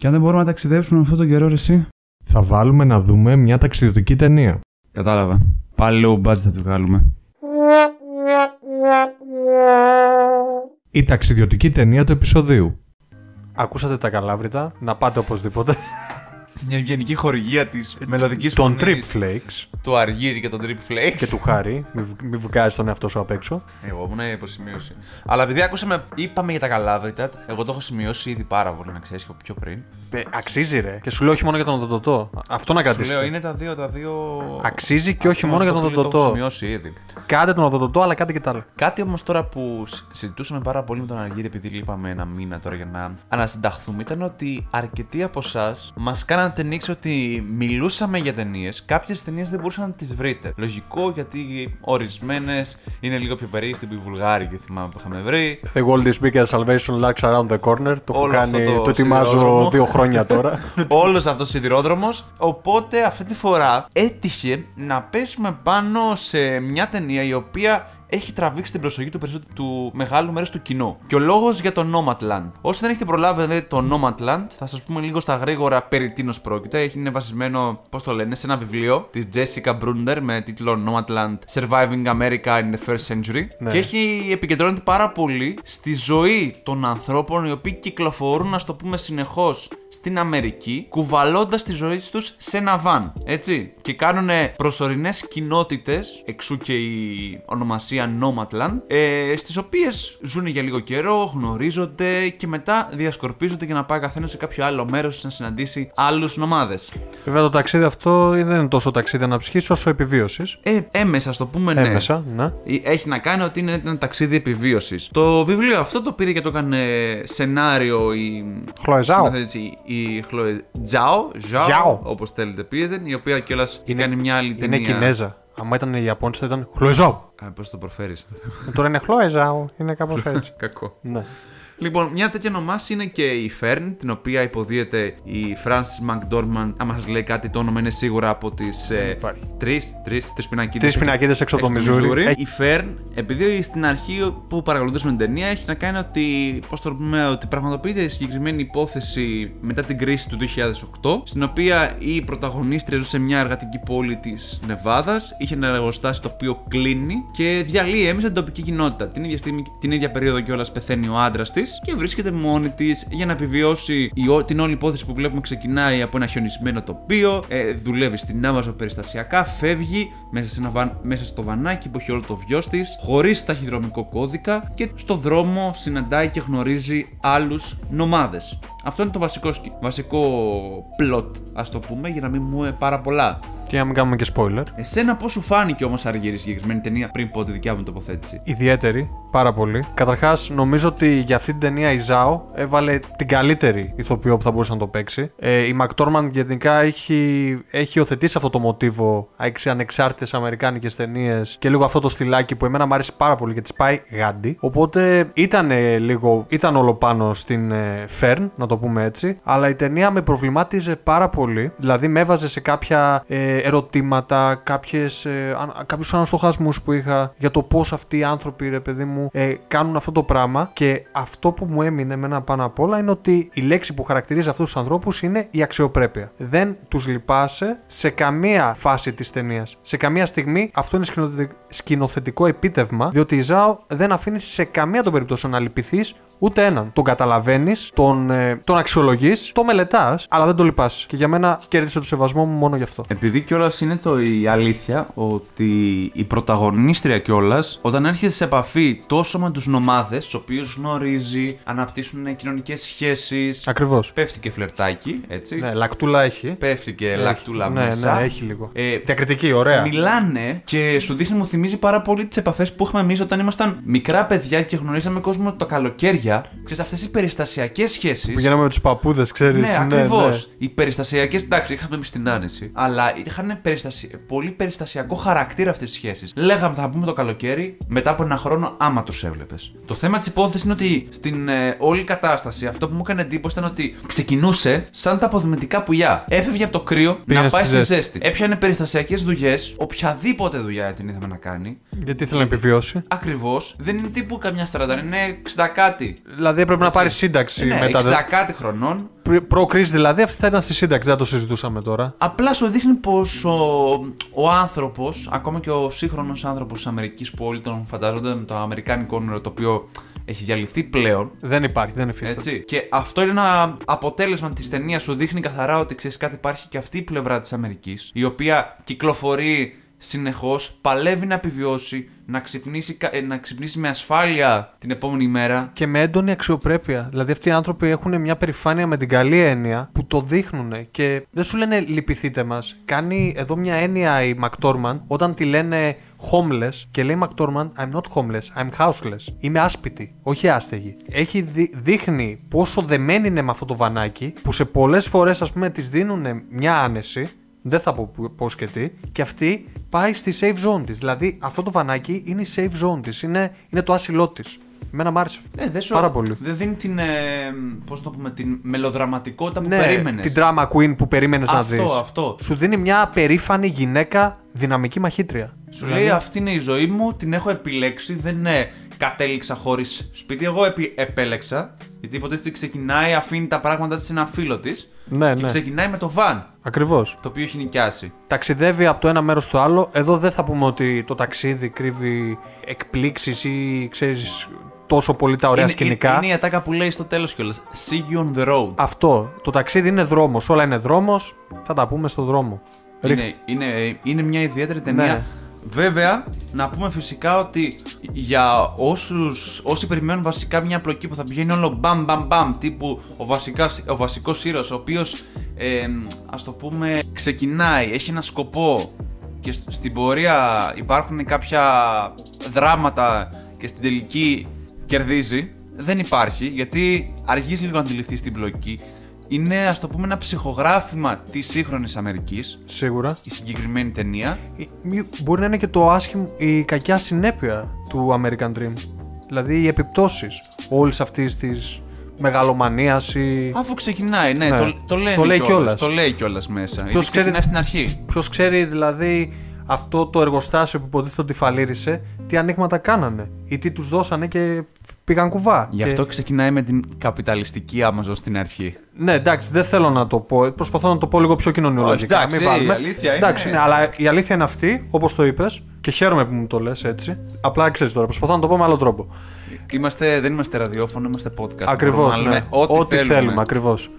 Και αν δεν μπορούμε να ταξιδέψουμε με αυτόν τον καιρό, ρε, εσύ. Θα βάλουμε να δούμε μια ταξιδιωτική ταινία. Κατάλαβα. Πάλι low budget θα τη βγάλουμε. Η ταξιδιωτική ταινία του επεισοδίου. Ακούσατε τα καλάβρητα, να πάτε οπωσδήποτε. Μια ευγενική χορηγία της μελλοντικής Τον Trip Flakes Του Αργύρι και τον Trip Flakes. και του Χάρη. Μην μη βγάζει τον εαυτό σου απ' έξω. Εγώ ήμουν υποσημείωση. Αλλά επειδή ακούσαμε, είπαμε για τα καλάβρητα, εγώ το έχω σημειώσει ήδη πάρα πολύ, να ξέρεις πιο πριν. Ε, αξίζει ρε. Και σου λέω όχι μόνο για τον οδοντοτό. Αυτό να Σου λέω, κρατήσετε. είναι τα δύο, τα δύο. Αξίζει και όχι Αυτό μόνο για το τον οποίο Το έχω οδοντοτό. σημειώσει ήδη. Κάντε τον οδοντοτό, αλλά κάντε και τα άλλα. Κάτι όμως τώρα που σ- συζητούσαμε πάρα πολύ με τον Αργύρι, επειδή λείπαμε ένα μήνα τώρα για να ανασυνταχθούμε, ήταν ότι αρκετοί από εσάς μας κάνατε νίξη ότι μιλούσαμε για ταινίες. Κάποιες ταινίες δεν μπορούσατε να τις βρείτε. Λογικό γιατί ορισμένες είναι λίγο πιο περίεργες, τύπου οι Βουλγάρικοι, θυμάμαι που είχαμε βρει. The World is big and salvation lurks around the corner. Το έχω Όλο κάνει, αυτό το το ετοιμάζω σιδηρόδρομο. δύο χρόνια τώρα. Όλος αυτός ο σιδηρόδρομος. Οπότε αυτή τη φορά έτυχε να πέσουμε πάνω σε μια ταινία η οποία έχει τραβήξει την προσοχή του, περισσότερου- του μεγάλου μέρους του κοινού. Και ο λόγος για το Nomadland. Όσοι δεν έχετε προλάβει να δείτε το Nomadland, θα σας πούμε λίγο στα γρήγορα περί τίνος πρόκειται. Έχει- Είναι βασισμένο, πώς το λένε, σε ένα βιβλίο της Jessica Brunder με τίτλο Nomadland Surviving America in the First Century. Ναι. Και έχει επικεντρώνεται πάρα πολύ στη ζωή των ανθρώπων οι οποίοι κυκλοφορούν, να το πούμε συνεχώς, στην Αμερική, κουβαλώντας τη ζωή τους σε ένα βαν. Έτσι. Και κάνουν προσωρινές κοινότητες, εξού και η ονομασία Nomadland, ε, στις οποίες ζουν για λίγο καιρό, γνωρίζονται και μετά διασκορπίζονται για να πάει καθένας σε κάποιο άλλο μέρος να συναντήσει άλλους νομάδες. Βέβαια το ταξίδι αυτό δεν είναι τόσο ταξίδι αναψυχής όσο επιβίωσης. Ε, έμεσα, ας το πούμε, ναι. Έμεσα, ναι. Έχει να κάνει ότι είναι ένα ταξίδι επιβίωσης. Το βιβλίο αυτό το πήρε και το έκανε σενάριο η. Χλόε Ζάο. σκηνοθέτηση, Η Χλόε Τζάο, Ζάο, Ζάο. όπως θέλετε πείτε, η οποία κιόλας κάνει μια άλλη Είναι ταινία. Κινέζα. Αν ήταν η Ιαπώνιστα ήταν Χλοεζάο. Πώς το προφέρεις. Τώρα είναι Χλοεζάο. Είναι κάπως έτσι. Κακό. ναι. Λοιπόν, μια τέτοια ονομάση είναι και η Fern, την οποία υποδίεται η Frances McDormand. Άμα σας λέει κάτι, το όνομα είναι σίγουρα από τις. Ε, υπάρχει. Τρεις τρεις, τρεις πινακίδες. Τρεις πινακίδες έξω από το Μιζούρι. Η Fern, επειδή στην αρχή που παρακολουθήσαμε την ταινία, έχει να κάνει ότι. Πώς το πούμε, ότι πραγματοποιείται η συγκεκριμένη υπόθεση μετά την κρίση του 2008, στην οποία η πρωταγωνίστρια ζούσε σε μια εργατική πόλη της Νεβάδας, είχε ένα εργοστάσιο το οποίο κλείνει και διαλύει έμεσα την τοπική κοινότητα. Την ίδια, στιγμή, την ίδια περίοδο κιόλας πεθαίνει ο άντρας της και βρίσκεται μόνη της για να επιβιώσει η, ό- την όλη υπόθεση που βλέπουμε ξεκινάει από ένα χιονισμένο τοπίο, ε, δουλεύει στην Άμαζο περιστασιακά, φεύγει μέσα, σε ένα βαν, μέσα στο βανάκι που έχει όλο το βιός της, χωρίς ταχυδρομικό κώδικα και στο δρόμο συναντάει και γνωρίζει άλλους νομάδες. Αυτό είναι το βασικό, σκη- βασικό plot, ας το πούμε, για να μην μου πάρα πολλά. Και να μην κάνουμε και spoiler. Εσένα πώς σου φάνηκε όμως Αργύρι η συγκεκριμένη ταινία πριν πω τη δικιά μου τοποθέτηση; Ιδιαίτερη, πάρα πολύ. Καταρχάς, νομίζω ότι για αυτή την ταινία η Ζάο έβαλε την καλύτερη ηθοποιό που θα μπορούσε να το παίξει. Ε, η Μακτόρμαν γενικά έχει, έχει υιοθετήσει αυτό το μοτίβο σε ανεξάρτητες αμερικάνικες ταινίες και λίγο αυτό το στυλάκι που εμένα μου άρεσε πάρα πολύ και της πάει γάντι. Οπότε ήταν λίγο, ήταν όλο πάνω στην ε, Fern, να το πούμε έτσι. Αλλά η ταινία με προβλημάτιζε πάρα πολύ. Δηλαδή με έβαζε σε κάποια ε, ερωτήματα, κάποιες, ε, αν- κάποιους αναστοχασμούς που είχα για το πώς αυτοί οι άνθρωποι, ρε παιδί μου, ε, κάνουν αυτό το πράγμα. Και αυτό που μου έμεινε εμένα πάνω απ' όλα είναι ότι η λέξη που χαρακτηρίζει αυτούς τους ανθρώπους είναι η αξιοπρέπεια. Δεν τους λυπάσαι σε καμία φάση της ταινίας. Σε καμία στιγμή αυτό είναι σκηνοθετικ- σκηνοθετικό επίτευγμα, διότι η Ζάο δεν αφήνει σε καμία των περιπτώσεων να λυπηθείς ούτε έναν. Τον καταλαβαίνεις, τον, ε, τον αξιολογείς, τον μελετάς, αλλά δεν τον λυπάσαι. Και για μένα κέρδισε το σεβασμό μου μόνο γι' αυτό. Επειδή κιόλας είναι το η αλήθεια ότι η πρωταγωνίστρια κιόλας, όταν έρχεται σε επαφή τόσο με τους νομάδες, τους οποίους γνωρίζει, αναπτύσσουν κοινωνικές σχέσεις. Ακριβώς. Πέφτει και φλερτάκι, έτσι. Ναι, λακτούλα έχει. Πέφτει και Έχει. λακτούλα ναι, μέσα. Ναι, έχει λίγο. Ε, Διακριτική, ωραία. Μιλάνε και σου δείχνει, μου θυμίζει πάρα πολύ τις επαφές που είχαμε εμείς όταν ήμασταν μικρά παιδιά και γνωρίζαμε κόσμο τα καλοκαίρια. Ξέρεις, αυτές οι περιστασιακές σχέσει. Πηγαίναμε με τους παππούδες, ξέρεις. Ναι, ακριβώς. Οι περιστασιακέ, εντάξει, είχαμε εμεί την άνεση. Αλλά είχαν περιστασι... πολύ περιστασιακό χαρακτήρα αυτές τι σχέσεις. Λέγαμε, θα πούμε το καλοκαίρι, μετά από ένα χρόνο, άμα τους έβλεπες. Το θέμα της υπόθεσης είναι ότι στην ε, όλη κατάσταση αυτό που μου έκανε εντύπωση ήταν ότι ξεκινούσε σαν τα αποδημητικά πουλιά. Έφευγε από το κρύο Πήγαινε να πάει στη στη ζέστη. ζέστη. Έπιανε περιστασιακές δουλειές, οποιαδήποτε δουλειά την είδαμε να κάνει. Γιατί ήθελε να επιβιώσει. Ακριβώς. Δεν είναι τύπου καμιά 40, είναι 60 κάτι. Δηλαδή έπρεπε να πάρεις σύνταξη ναι, μετά. 60 δε- κάτι χρονών Πρι- Προ-κρίση δηλαδή, αυτή θα ήταν στη σύνταξη, δεν θα το συζητούσαμε τώρα. Απλά σου δείχνει πως ο, ο άνθρωπος, ακόμα και ο σύγχρονος άνθρωπος της Αμερικής που όλοι τον φαντάζονται με το αμερικάνικο όνειρο το οποίο έχει διαλυθεί πλέον. Δεν υπάρχει, δεν υφίσταται. Έτσι. Και αυτό είναι ένα αποτέλεσμα της ταινίας. Σου δείχνει καθαρά ότι ξέρεις κάτι, υπάρχει και αυτή η πλευρά της Αμερικής, η οποία κυκλοφορεί συνεχώς, παλεύει να επιβιώσει, να ξυπνήσει, κα- ε, να ξυπνήσει με ασφάλεια την επόμενη μέρα. Και με έντονη αξιοπρέπεια. Δηλαδή αυτοί οι άνθρωποι έχουν μια περηφάνεια με την καλή έννοια που το δείχνουν και δεν σου λένε λυπηθείτε μας. Κάνει εδώ μια έννοια η McTorman όταν τη λένε homeless και λέει McTorman I'm not homeless, I'm houseless. Είμαι άσπιτη, όχι άστεγη. Έχει δει- δείχνει πόσο δεμένη είναι με αυτό το βανάκι που σε πολλές φορές ας πούμε της δίνουν μια άνεση δεν θα πω πώς και τι. Και αυτή πάει στη safe zone της. Δηλαδή αυτό το βανάκι είναι η safe zone της. Είναι, είναι το άσυλό της. Εμένα μ' άρεσε αυτό. Ε, δεν σου, Πάρα πολύ. Δεν δίνει την. Ε, πώς το πούμε, την μελοδραματικότητα που ναι, περίμενες. την drama queen που περίμενες να Αυτό, δεις. αυτό. Σου δίνει μια περήφανη γυναίκα δυναμική μαχήτρια. Σου λέει αυτή είναι η ζωή μου, την έχω επιλέξει, δεν είναι κατέληξα χωρίς σπίτι. Εγώ επι- επέλεξα, γιατί υποτίθεται ότι ξεκινάει, αφήνει τα πράγματα της σε ένα φίλο της Ναι, και ναι. ξεκινάει με το βαν, Ακριβώς. το οποίο έχει νοικιάσει. Ταξιδεύει από το ένα μέρος στο άλλο. Εδώ δεν θα πούμε ότι το ταξίδι κρύβει εκπλήξεις ή ξέρεις τόσο πολύ τα ωραία είναι, σκηνικά. Είναι η ατάκα που λέει στο τέλος κιόλας. See you on the road. Αυτό. Το ταξίδι είναι δρόμος. Όλα είναι δρόμος. Θα τα πούμε στο δρόμο. Είναι, είναι, είναι μια ιδιαίτερη ταινία. Ναι. Βέβαια, να πούμε φυσικά ότι για όσους, όσοι περιμένουν βασικά μια πλοκή που θα πηγαίνει όλο μπαμ μπαμ μπαμ τύπου ο, βασικάς, ο βασικός ήρωας ο οποίος ε, ας το πούμε ξεκινάει, έχει ένα σκοπό και σ- στην πορεία υπάρχουν κάποια δράματα και στην τελική κερδίζει. Δεν υπάρχει γιατί αργείς λίγο να αντιληφθείς την πλοκή είναι ας το πούμε ένα ψυχογράφημα της σύγχρονης Αμερικής Σίγουρα. η συγκεκριμένη ταινία. Ή- μη- Μπορεί να είναι και το άσχημο, η κακιά συνέπεια του American Dream. Δηλαδή οι επιπτώσεις όλης αυτής της μεγαλομανίας ή... Αφού ξεκινάει, ναι, Ναι. Το, το, λένε Το λέει κιόλας, κιόλας. Το λέει κιόλας μέσα. Ποιος Ποιος ξεκινάει ξέρει- στην αρχή. Ποιος ξέρει δηλαδή αυτό το εργοστάσιο που υποτίθεται ότι φαλήρισε, τι ανοίγματα κάνανε ή τι τους δώσανε και πήγαν κουβά. Γι' Και- αυτό ξεκινάει με την καπιταλιστική Amazon στην αρχή. Ναι, εντάξει, δεν θέλω να το πω. Προσπαθώ να το πω λίγο πιο κοινωνιολογικά. Όχι, εντάξει, μην βάλουμε. η αλήθεια είναι- Εντάξει, ναι, αλλά η αλήθεια είναι αυτή, όπως το είπες, και χαίρομαι που μου το λες έτσι. Απλά ξέρεις τώρα, προσπαθώ να το πω με άλλο τρόπο. Είμαστε, δεν είμαστε ραδιόφωνο, είμαστε podcast. Ακριβώς. Μπορούμε να Ναι. λέμε Ό,τι, θέλουμε. θέλουμε, ακριβώς.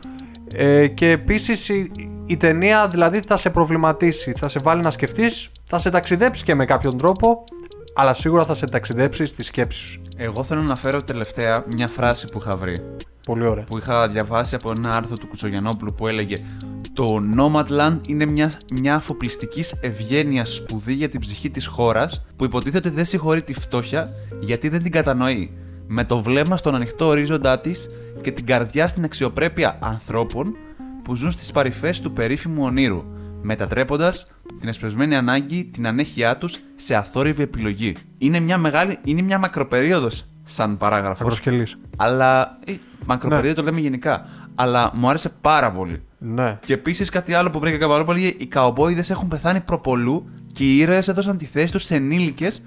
Ε, και επίσης η, η ταινία δηλαδή θα σε προβληματίσει, θα σε βάλει να σκεφτείς, θα σε ταξιδέψει και με κάποιον τρόπο, αλλά σίγουρα θα σε ταξιδέψει στη σκέψη σου. Εγώ θέλω να φέρω τελευταία μια φράση που είχα βρει. Πολύ ωραία. Που είχα διαβάσει από ένα άρθρο του Κουτσογιανόπουλου που έλεγε Το Nomadland είναι μια, μια αφοπλιστικής ευγένειας σπουδή για την ψυχή της χώρας που υποτίθεται δεν συγχωρεί τη φτώχεια γιατί δεν την κατανοεί. Με το βλέμμα στον ανοιχτό ορίζοντά της και την καρδιά στην αξιοπρέπεια ανθρώπων που ζουν στις παρυφές του περίφημου ονείρου, μετατρέποντας την εσπεσμένη ανάγκη, την ανέχειά τους σε αθόρυβη επιλογή. Είναι μια μεγάλη, είναι μια μακροπερίοδος σαν παράγραφος. Ακροσκελή. Αλλά. Ε, μακροπερίοδο το λέμε γενικά. Αλλά μου άρεσε πάρα πολύ. Ναι. Και επίσης κάτι άλλο που βρήκα πάρα πολύ. Οι καομπόιδε έχουν πεθάνει προπολού και οι ήρωες έδωσαν τη θέση τους σε ενήλικες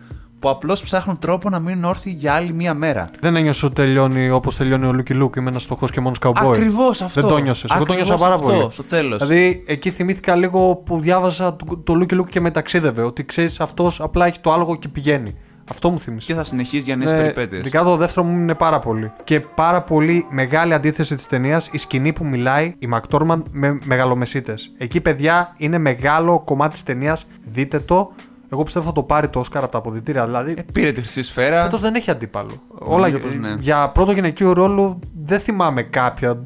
που απλώς ψάχνουν τρόπο να μείνουν όρθιοι για άλλη μία μέρα. Δεν ένιωσε ότι τελειώνει όπως τελειώνει ο Λούκι Λουκ. Είμαι ένας φτωχός και μόνος καουμπόι. Ακριβώς αυτό. Δεν το νιώσες. Εγώ το Ακριβώς νιώσα πάρα αυτό, πολύ. Στο τέλος. Δηλαδή, εκεί θυμήθηκα λίγο που διάβαζα το, το Λούκι Λουκ και με ταξίδευε. Ότι ξέρεις, αυτός απλά έχει το άλογο και πηγαίνει. Αυτό μου θύμισε. Και θα συνεχίσει για νέες Ναι, περιπέτειες. Ειδικά το δεύτερο μου είναι πάρα πολύ. Και πάρα πολύ μεγάλη αντίθεση της ταινίας η σκηνή που μιλάει η ΜακΝτόρμαντ με μεγαλομεσίτες. Εκεί, παιδιά, είναι μεγάλο κομμάτι της ταινίας. Δείτε το. Εγώ πιστεύω θα το πάρει το Όσκαρ από τα αποδητήρια. Δηλαδή, Ε, πήρε τη χρυσή σφαίρα. Φέτος δεν έχει αντίπαλο. Όλα πως ναι. για πρώτο γυναικείο ρόλο δεν θυμάμαι κάποια.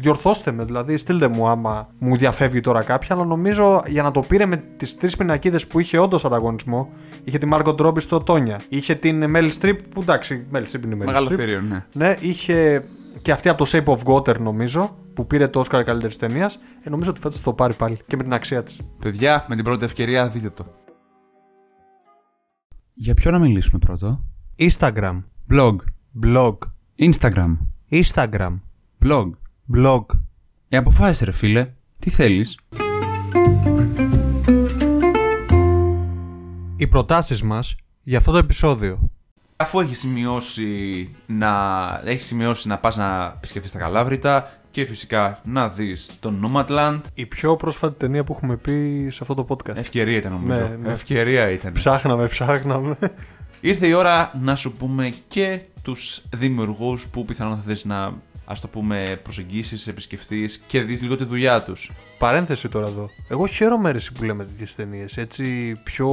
Διορθώστε με, δηλαδή, στείλτε μου άμα μου διαφεύγει τώρα κάποια. Αλλά νομίζω για να το πήρε με τις τρεις πινακίδες που είχε όντως ανταγωνισμό. Είχε τη Μάρκο Ντρόμπι στο Τόνια. Είχε την Μέλ Στριπ που εντάξει, Μέλ Στριπ είναι η Meryl Μεγάλο Streep. θηρίο, ναι. Ναι, είχε και αυτή από το Shape of Water νομίζω που πήρε το Oscar καλύτερης ταινίας. Ε, νομίζω ότι φέτος θα το πάρει πάλι και με την αξία της. Παιδιά, με την πρώτη ευκαιρία δείτε το. Για ποιο να μιλήσουμε πρώτο; Instagram. Blog. Blog. Instagram. Instagram. Blog. Blog. Ε, αποφάσισε ρε φίλε. Τι θέλεις; Οι προτάσεις μας για αυτό το επεισόδιο. Αφού έχει σημειώσει να, έχεις σημειώσει να πας να επισκεφτείς τα Καλάβρητα και φυσικά να δεις το Nomadland. Η πιο πρόσφατη ταινία που έχουμε πει σε αυτό το podcast. Ευκαιρία ήταν νομίζω. Ναι, ναι. Ευκαιρία ήταν. Ψάχναμε, ψάχναμε. ήρθε η ώρα να σου πούμε και τους δημιουργούς που πιθανόν θα θες να ας το πούμε προσεγγίσεις, επισκεφτείς και δεις λίγο τη δουλειά τους. Παρένθεση τώρα εδώ. Εγώ χαίρομαι ρε εσύ που λέμε τέτοιες ταινίες. Έτσι πιο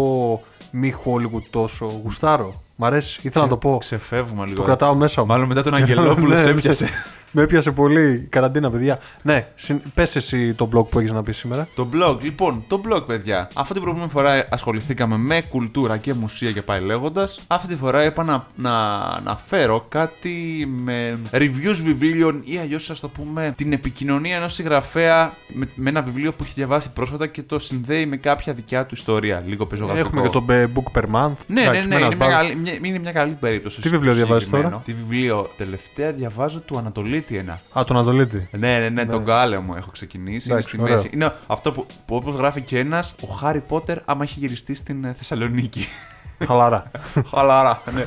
μη Hollywood τόσο. Γουστάρω. Μ' αρέσει, ήθελα να το πω. Ξεφεύγουμε λίγο. Το κρατάω μέσα μου. Μάλλον μετά τον Αγγελόπουλο Ναι, σε ναι. έπιασε. Με έπιασε πολύ η καραντίνα, παιδιά. Ναι, συν... πες εσύ το blog που έχεις να πεις σήμερα. Το blog, λοιπόν, το blog, παιδιά. Αυτή την προηγούμενη φορά ασχοληθήκαμε με κουλτούρα και μουσεία και πάει λέγοντας. Αυτή τη φορά είπα να, να αναφέρω κάτι με reviews βιβλίων ή αλλιώς ας το πούμε την επικοινωνία ενός συγγραφέα με, με ένα βιβλίο που έχει διαβάσει πρόσφατα και το συνδέει με κάποια δικιά του ιστορία. Λίγο πεζογραφικό. Έχουμε και το ε, book per month. Ναι, Εντάξει, ναι, με ναι, ένας είναι μια, μπα- καλή, μια, είναι μια καλή περίπτωση. Τι βιβλίο διαβάζεις συγκεκριμένο. τώρα; Τι βιβλίο τελευταία διαβάζω του Ανατολίτη ένα. Α, τον Ανατολίτη. Ναι, ναι, ναι, τον Γκάλεμο έχω ξεκινήσει. Εντάξει, είναι στη ωραίο. μέση. Είναι αυτό που, που όπως γράφει και ένας, ο Χάρι Πότερ άμα έχει γυριστεί στην ε, Θεσσαλονίκη. Χαλαρά. Χαλαρά, ναι.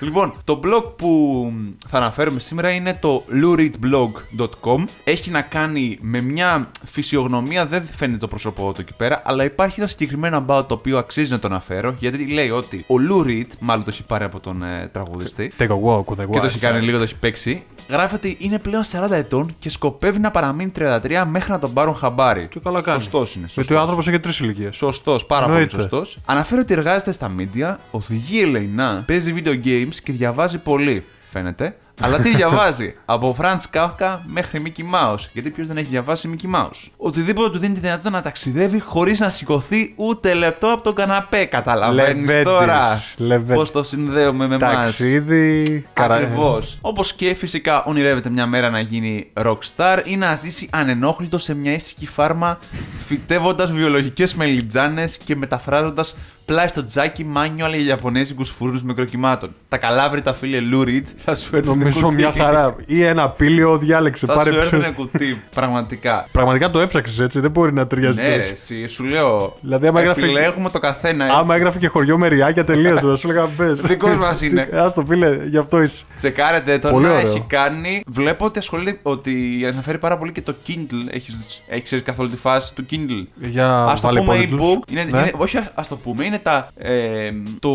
λοιπόν, το blog που θα αναφέρουμε σήμερα είναι το luridblog.com. Έχει να κάνει με μια φυσιογνωμία, δεν φαίνεται το πρόσωπό του εκεί πέρα, αλλά υπάρχει ένα συγκεκριμένο about το οποίο αξίζει να το αναφέρω, γιατί λέει ότι ο Lou Reed, μάλλον το έχει πάρει από τον ε, τραγουδιστή, Take a walk with the και το έχει wild κάνει side. λίγο, το έχει παίξει. Γράφει ότι είναι πλέον 40 ετών και σκοπεύει να παραμείνει 33 μέχρι να τον πάρουν χαμπάρι. Και καλά κάνει. Σωστός είναι. Γιατί ο άνθρωπος έχει τρεις ηλικίες. Σωστός, πάρα πολύ Εννοείται. σωστός. Αναφέρει ότι εργάζεται στα media, οδηγεί ελεηνά, παίζει video games και διαβάζει πολύ. Φαίνεται. Αλλά τι διαβάζει, από Franz Kafka μέχρι Mickey Mouse. Γιατί ποιος δεν έχει διαβάσει Mickey Mouse; Οτιδήποτε του δίνει τη δυνατότητα να ταξιδεύει χωρίς να σηκωθεί ούτε λεπτό από τον καναπέ. Καταλαβαίνεις Λεβέντης, τώρα Λεβέντης. πώς το συνδέουμε με εμάς. Ταξίδι. καρα- Ακριβώς. Όπως και φυσικά ονειρεύεται μια μέρα να γίνει rockstar ή να ζήσει ανενόχλητο σε μια ήσυχη φάρμα, φυτεύοντας βιολογικές μελιτζάνες και μεταφράζοντας πλάι στο τζάκι μάνιο αλλά για Ιαπωνέζικους φούρνους μικροκυμάτων. Τα καλάβρητα φίλε Λούριντ θα σου έρθουν Νομίζω κουτί. μια χαρά. Ή ένα πύλιο, διάλεξε. Θα Πάρε σου ποιο- έρθουν κουτί, πραγματικά. Πραγματικά το έψαξες έτσι, δεν μπορεί να ταιριάζει ναι, ρε, τόσο. εσύ, σου λέω. Δηλαδή, άμα έγραφε- επιλέγουμε το καθένα. έτσι. Άμα έγραφε και χωριό με ριάκια, τελείωσε. Θα σου έλεγα μπες. Δικός μας είναι. Α το φίλε, γι' αυτό είσαι. Τσεκάρετε το Πολύ να ωραίο. έχει κάνει. Βλέπω ότι ασχολείται. Ότι αναφέρει πάρα πολύ και το Kindle. Έχεις, έχεις ξέρεις καθόλου τη φάση του Kindle; Για Α το βάλε πούμε υπότιτλους. e-book. Είναι, Ναι. είναι, όχι, ας το πούμε, είναι τα, ε, το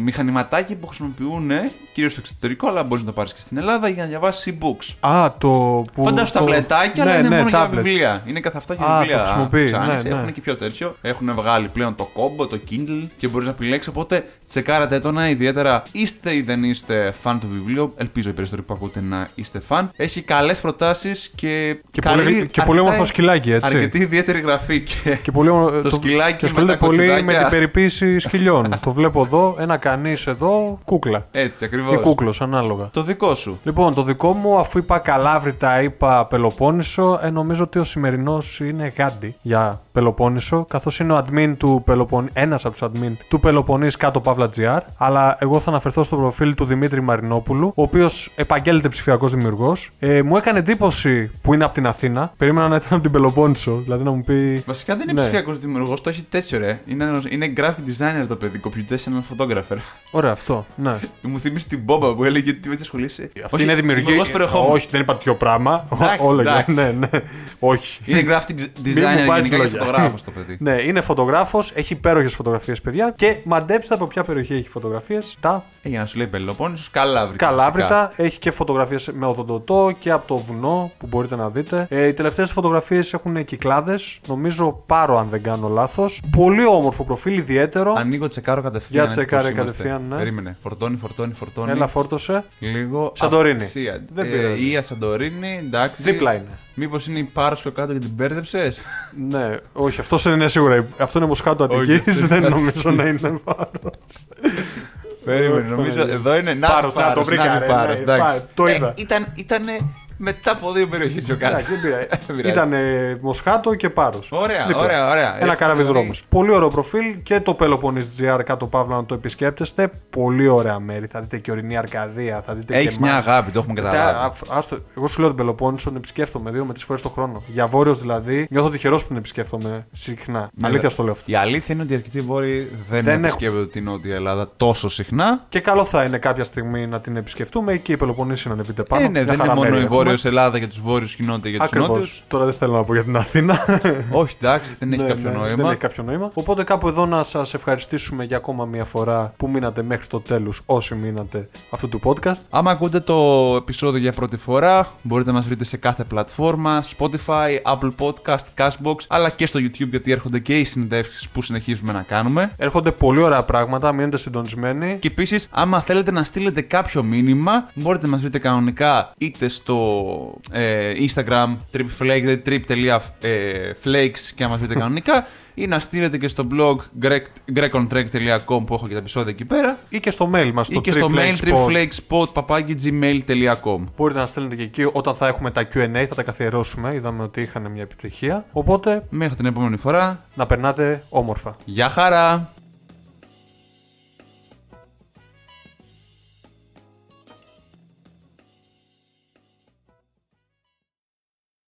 μηχανηματάκι που χρησιμοποιούν κυρίως στο εξωτερικό, αλλά μπορείς να το πάρεις και στην Ελλάδα για να διαβάσεις e-books. Α, το που. Φαντάσου το- ταμπλετάκια, αλλά Ναι, είναι ναι, μόνο tablet. για βιβλία. Είναι καθ' αυτά για Α, βιβλία. το χρησιμοποιεί, Ξανά, ναι, ναι. Έχουν και πιο τέτοιο. Έχουν βγάλει πλέον το κόμπο, το Kindle και μπορείς να επιλέξεις. Οπότε τσεκάρατε το να ιδιαίτερα είστε ή δεν είστε φαν του βιβλίου. Ελπίζω οι περισσότεροι που ακούτε να είστε φαν. Έχει καλές προτάσεις και. Και καλή- πολύ- και αρκετά- πολύ όμορφο σκυλάκι, έτσι. Αρκετή ιδιαίτερη γραφή. Και... Και πολύ όμορφο- Το σκυλάκι Και με ασχολείται τα πολύ με κοτσιδάκια. την περιποίηση σκυλιών. το βλέπω εδώ, ένα κανείς εδώ, κούκλα. Έτσι Ή ακριβώ. κούκλος, ανάλογα. Το δικό σου. Λοιπόν, το δικό μου, αφού είπα Καλάβρητα, είπα Πελοπόννησο, ε, νομίζω ότι ο σημερινός είναι γάντι για Πελοπόννησο, καθώς είναι ο admin του Πελοπον... ένας από τους admin του Πελοποννής κάτω παύλα GR. Αλλά εγώ θα αναφερθώ στο προφίλ του Δημήτρη Μαρινόπουλου, ο οποίος επαγγέλλεται ψηφιακός δημιουργός. Ε, μου έκανε εντύπωση που είναι από την Αθήνα. Περίμενα να ήταν από την Πελοπόννησο, δηλαδή να μου πει. Βασικά δεν είναι Ναι. ψηφιακός δημιουργός, το έχει τέτοιο ρε. Είναι, ένας- είναι graphic designer το παιδί, computational photographer. Ωραία, αυτό. Ναι. Μου θυμίζει την Μπόμπα που έλεγε τι με τι ασχολείσαι. Αυτή Όχι, είναι δημιουργή. δημιουργός περιεχόμενου. Όχι, δεν είπα τέτοιο πράγμα. Εντάξει, Όλα εντάξει. Ναι, ναι. Όχι. Είναι graphic Μην designer μου βάζεις γενικά και λόγια. φωτογράφος το παιδί. Ναι, είναι φωτογράφος, έχει υπέροχες φωτογραφίες, παιδιά. Και μαντέψτε από ποια περιοχή έχει φωτογραφίες. Τα Ε, για να σου λέει Πελοπόννησος, καλάβρητα. Καλάβρητα. Έχει και φωτογραφίες με οδοντοτό και από το βουνό που μπορείτε να δείτε. Ε, οι τελευταίες φωτογραφίες έχουν κυκλάδες. Νομίζω πάρω αν δεν κάνω λάθος. Πολύ όμορφο προφίλ, ιδιαίτερο. Ανοίγω τσεκάρω κατευθείαν. Για έτσι τσεκάρε πώς είμαστε. κατευθείαν, ναι. Περίμενε. Φορτώνει, φορτώνει, φορτώνει. Έλα, φόρτωσε. Λίγο. Σαντορίνη. Αυξία. Δεν Ε, πειράζει. Ία Σαντορίνη, εντάξει. Δίπλα είναι. Μήπως είναι η Πάρο πιο κάτω και την μπέρδεψες; Ναι, όχι, αυτός δεν είναι σίγουρα. Αυτό είναι Μοσχάτο Όχι, Αττικής. αυτό Δεν είναι νομίζω να είναι βάρο. Περίμενε, νομίζω εδώ είναι. Να Πάρος, να το βρήκα, να ρε, Πάρος, ναι, εντάξει. πά- το Ε, είδα. Ήταν, ήτανε μετά από δύο περιοχές πιο κάτω. Εντάξει, δεν πειράζει. Δεν πειράζει. Ήταν ε, Μοσχάτο και Πάρος. Ωραία, ωραία, ωραία. Ένα Ε, καράβι δηλαδή- δρόμο. Πολύ ωραίο προφίλ και το Peloponnes GR κάτω παύλα να το επισκέπτεστε. Πολύ ωραία μέρη. Θα δείτε και ορεινή Αρκαδία, θα δείτε Έχει και μια εμάς. αγάπη, το έχουμε Τα- καταλάβει. α- άστο, εγώ σου λέω την Πελοπόννησο, την επισκέφτομαι δύο με τρεις φορές το χρόνο. Για βόρειος δηλαδή, νιώθω τυχερός που την επισκέφτομαι συχνά. Ναι, Αλήθεια δε- στο λέω αυτό. Η αλήθεια είναι ότι οι αρκετοί βόρειοι δεν, Δεν επισκέπτονται την Νότια Ελλάδα τόσο συχνά. Και καλό θα είναι κάποια στιγμή να την επισκεφτούμε και η Πελοποννήσι να ανεβείτε πάνω. Ε, ναι, Μια δεν χαρά είναι μόνο μέρη οι έχουμε. Βόρειος Ελλάδα και τους Βόρειους κοινότητα για τους Ακριβώς. Νότιους. Τώρα δεν θέλω να πω για την Αθήνα. Όχι, εντάξει, δεν έχει Ναι, κάποιο ναι, νόημα. Δεν έχει κάποιο νόημα. Οπότε κάπου εδώ να σας ευχαριστήσουμε για ακόμα μία φορά που μείνατε μέχρι το τέλος, όσοι μείνατε αυτού του podcast. Άμα ακούτε το επεισόδιο για πρώτη φορά, μπορείτε να μας βρείτε σε κάθε πλατφόρμα, Spotify, Apple Podcast, Cashbox, αλλά και στο YouTube γιατί έρχονται και οι συνεντεύξεις που συνεχίζουμε να κάνουμε. Έρχονται πολύ ωραία πράγματα, μείνετε συντονισμένοι. Και επίσης, άμα θέλετε να στείλετε κάποιο μήνυμα, μπορείτε να μας βρείτε κανονικά είτε στο ε, Instagram tripflake, trip.flakes και να μα βρείτε κανονικά, ή να στείλετε και στο blog grecontrek.com που έχω και τα επεισόδια εκεί πέρα, ή και στο mail μας ή το και στο mail tripflakespot. tripflakespot.gmail.com. Μπορείτε να στέλνετε και εκεί όταν θα έχουμε τα Q&A, θα τα καθιερώσουμε. Είδαμε ότι είχαν μια επιτυχία. Οπότε Μέχρι την επόμενη φορά, να περνάτε όμορφα. γεια χαρά!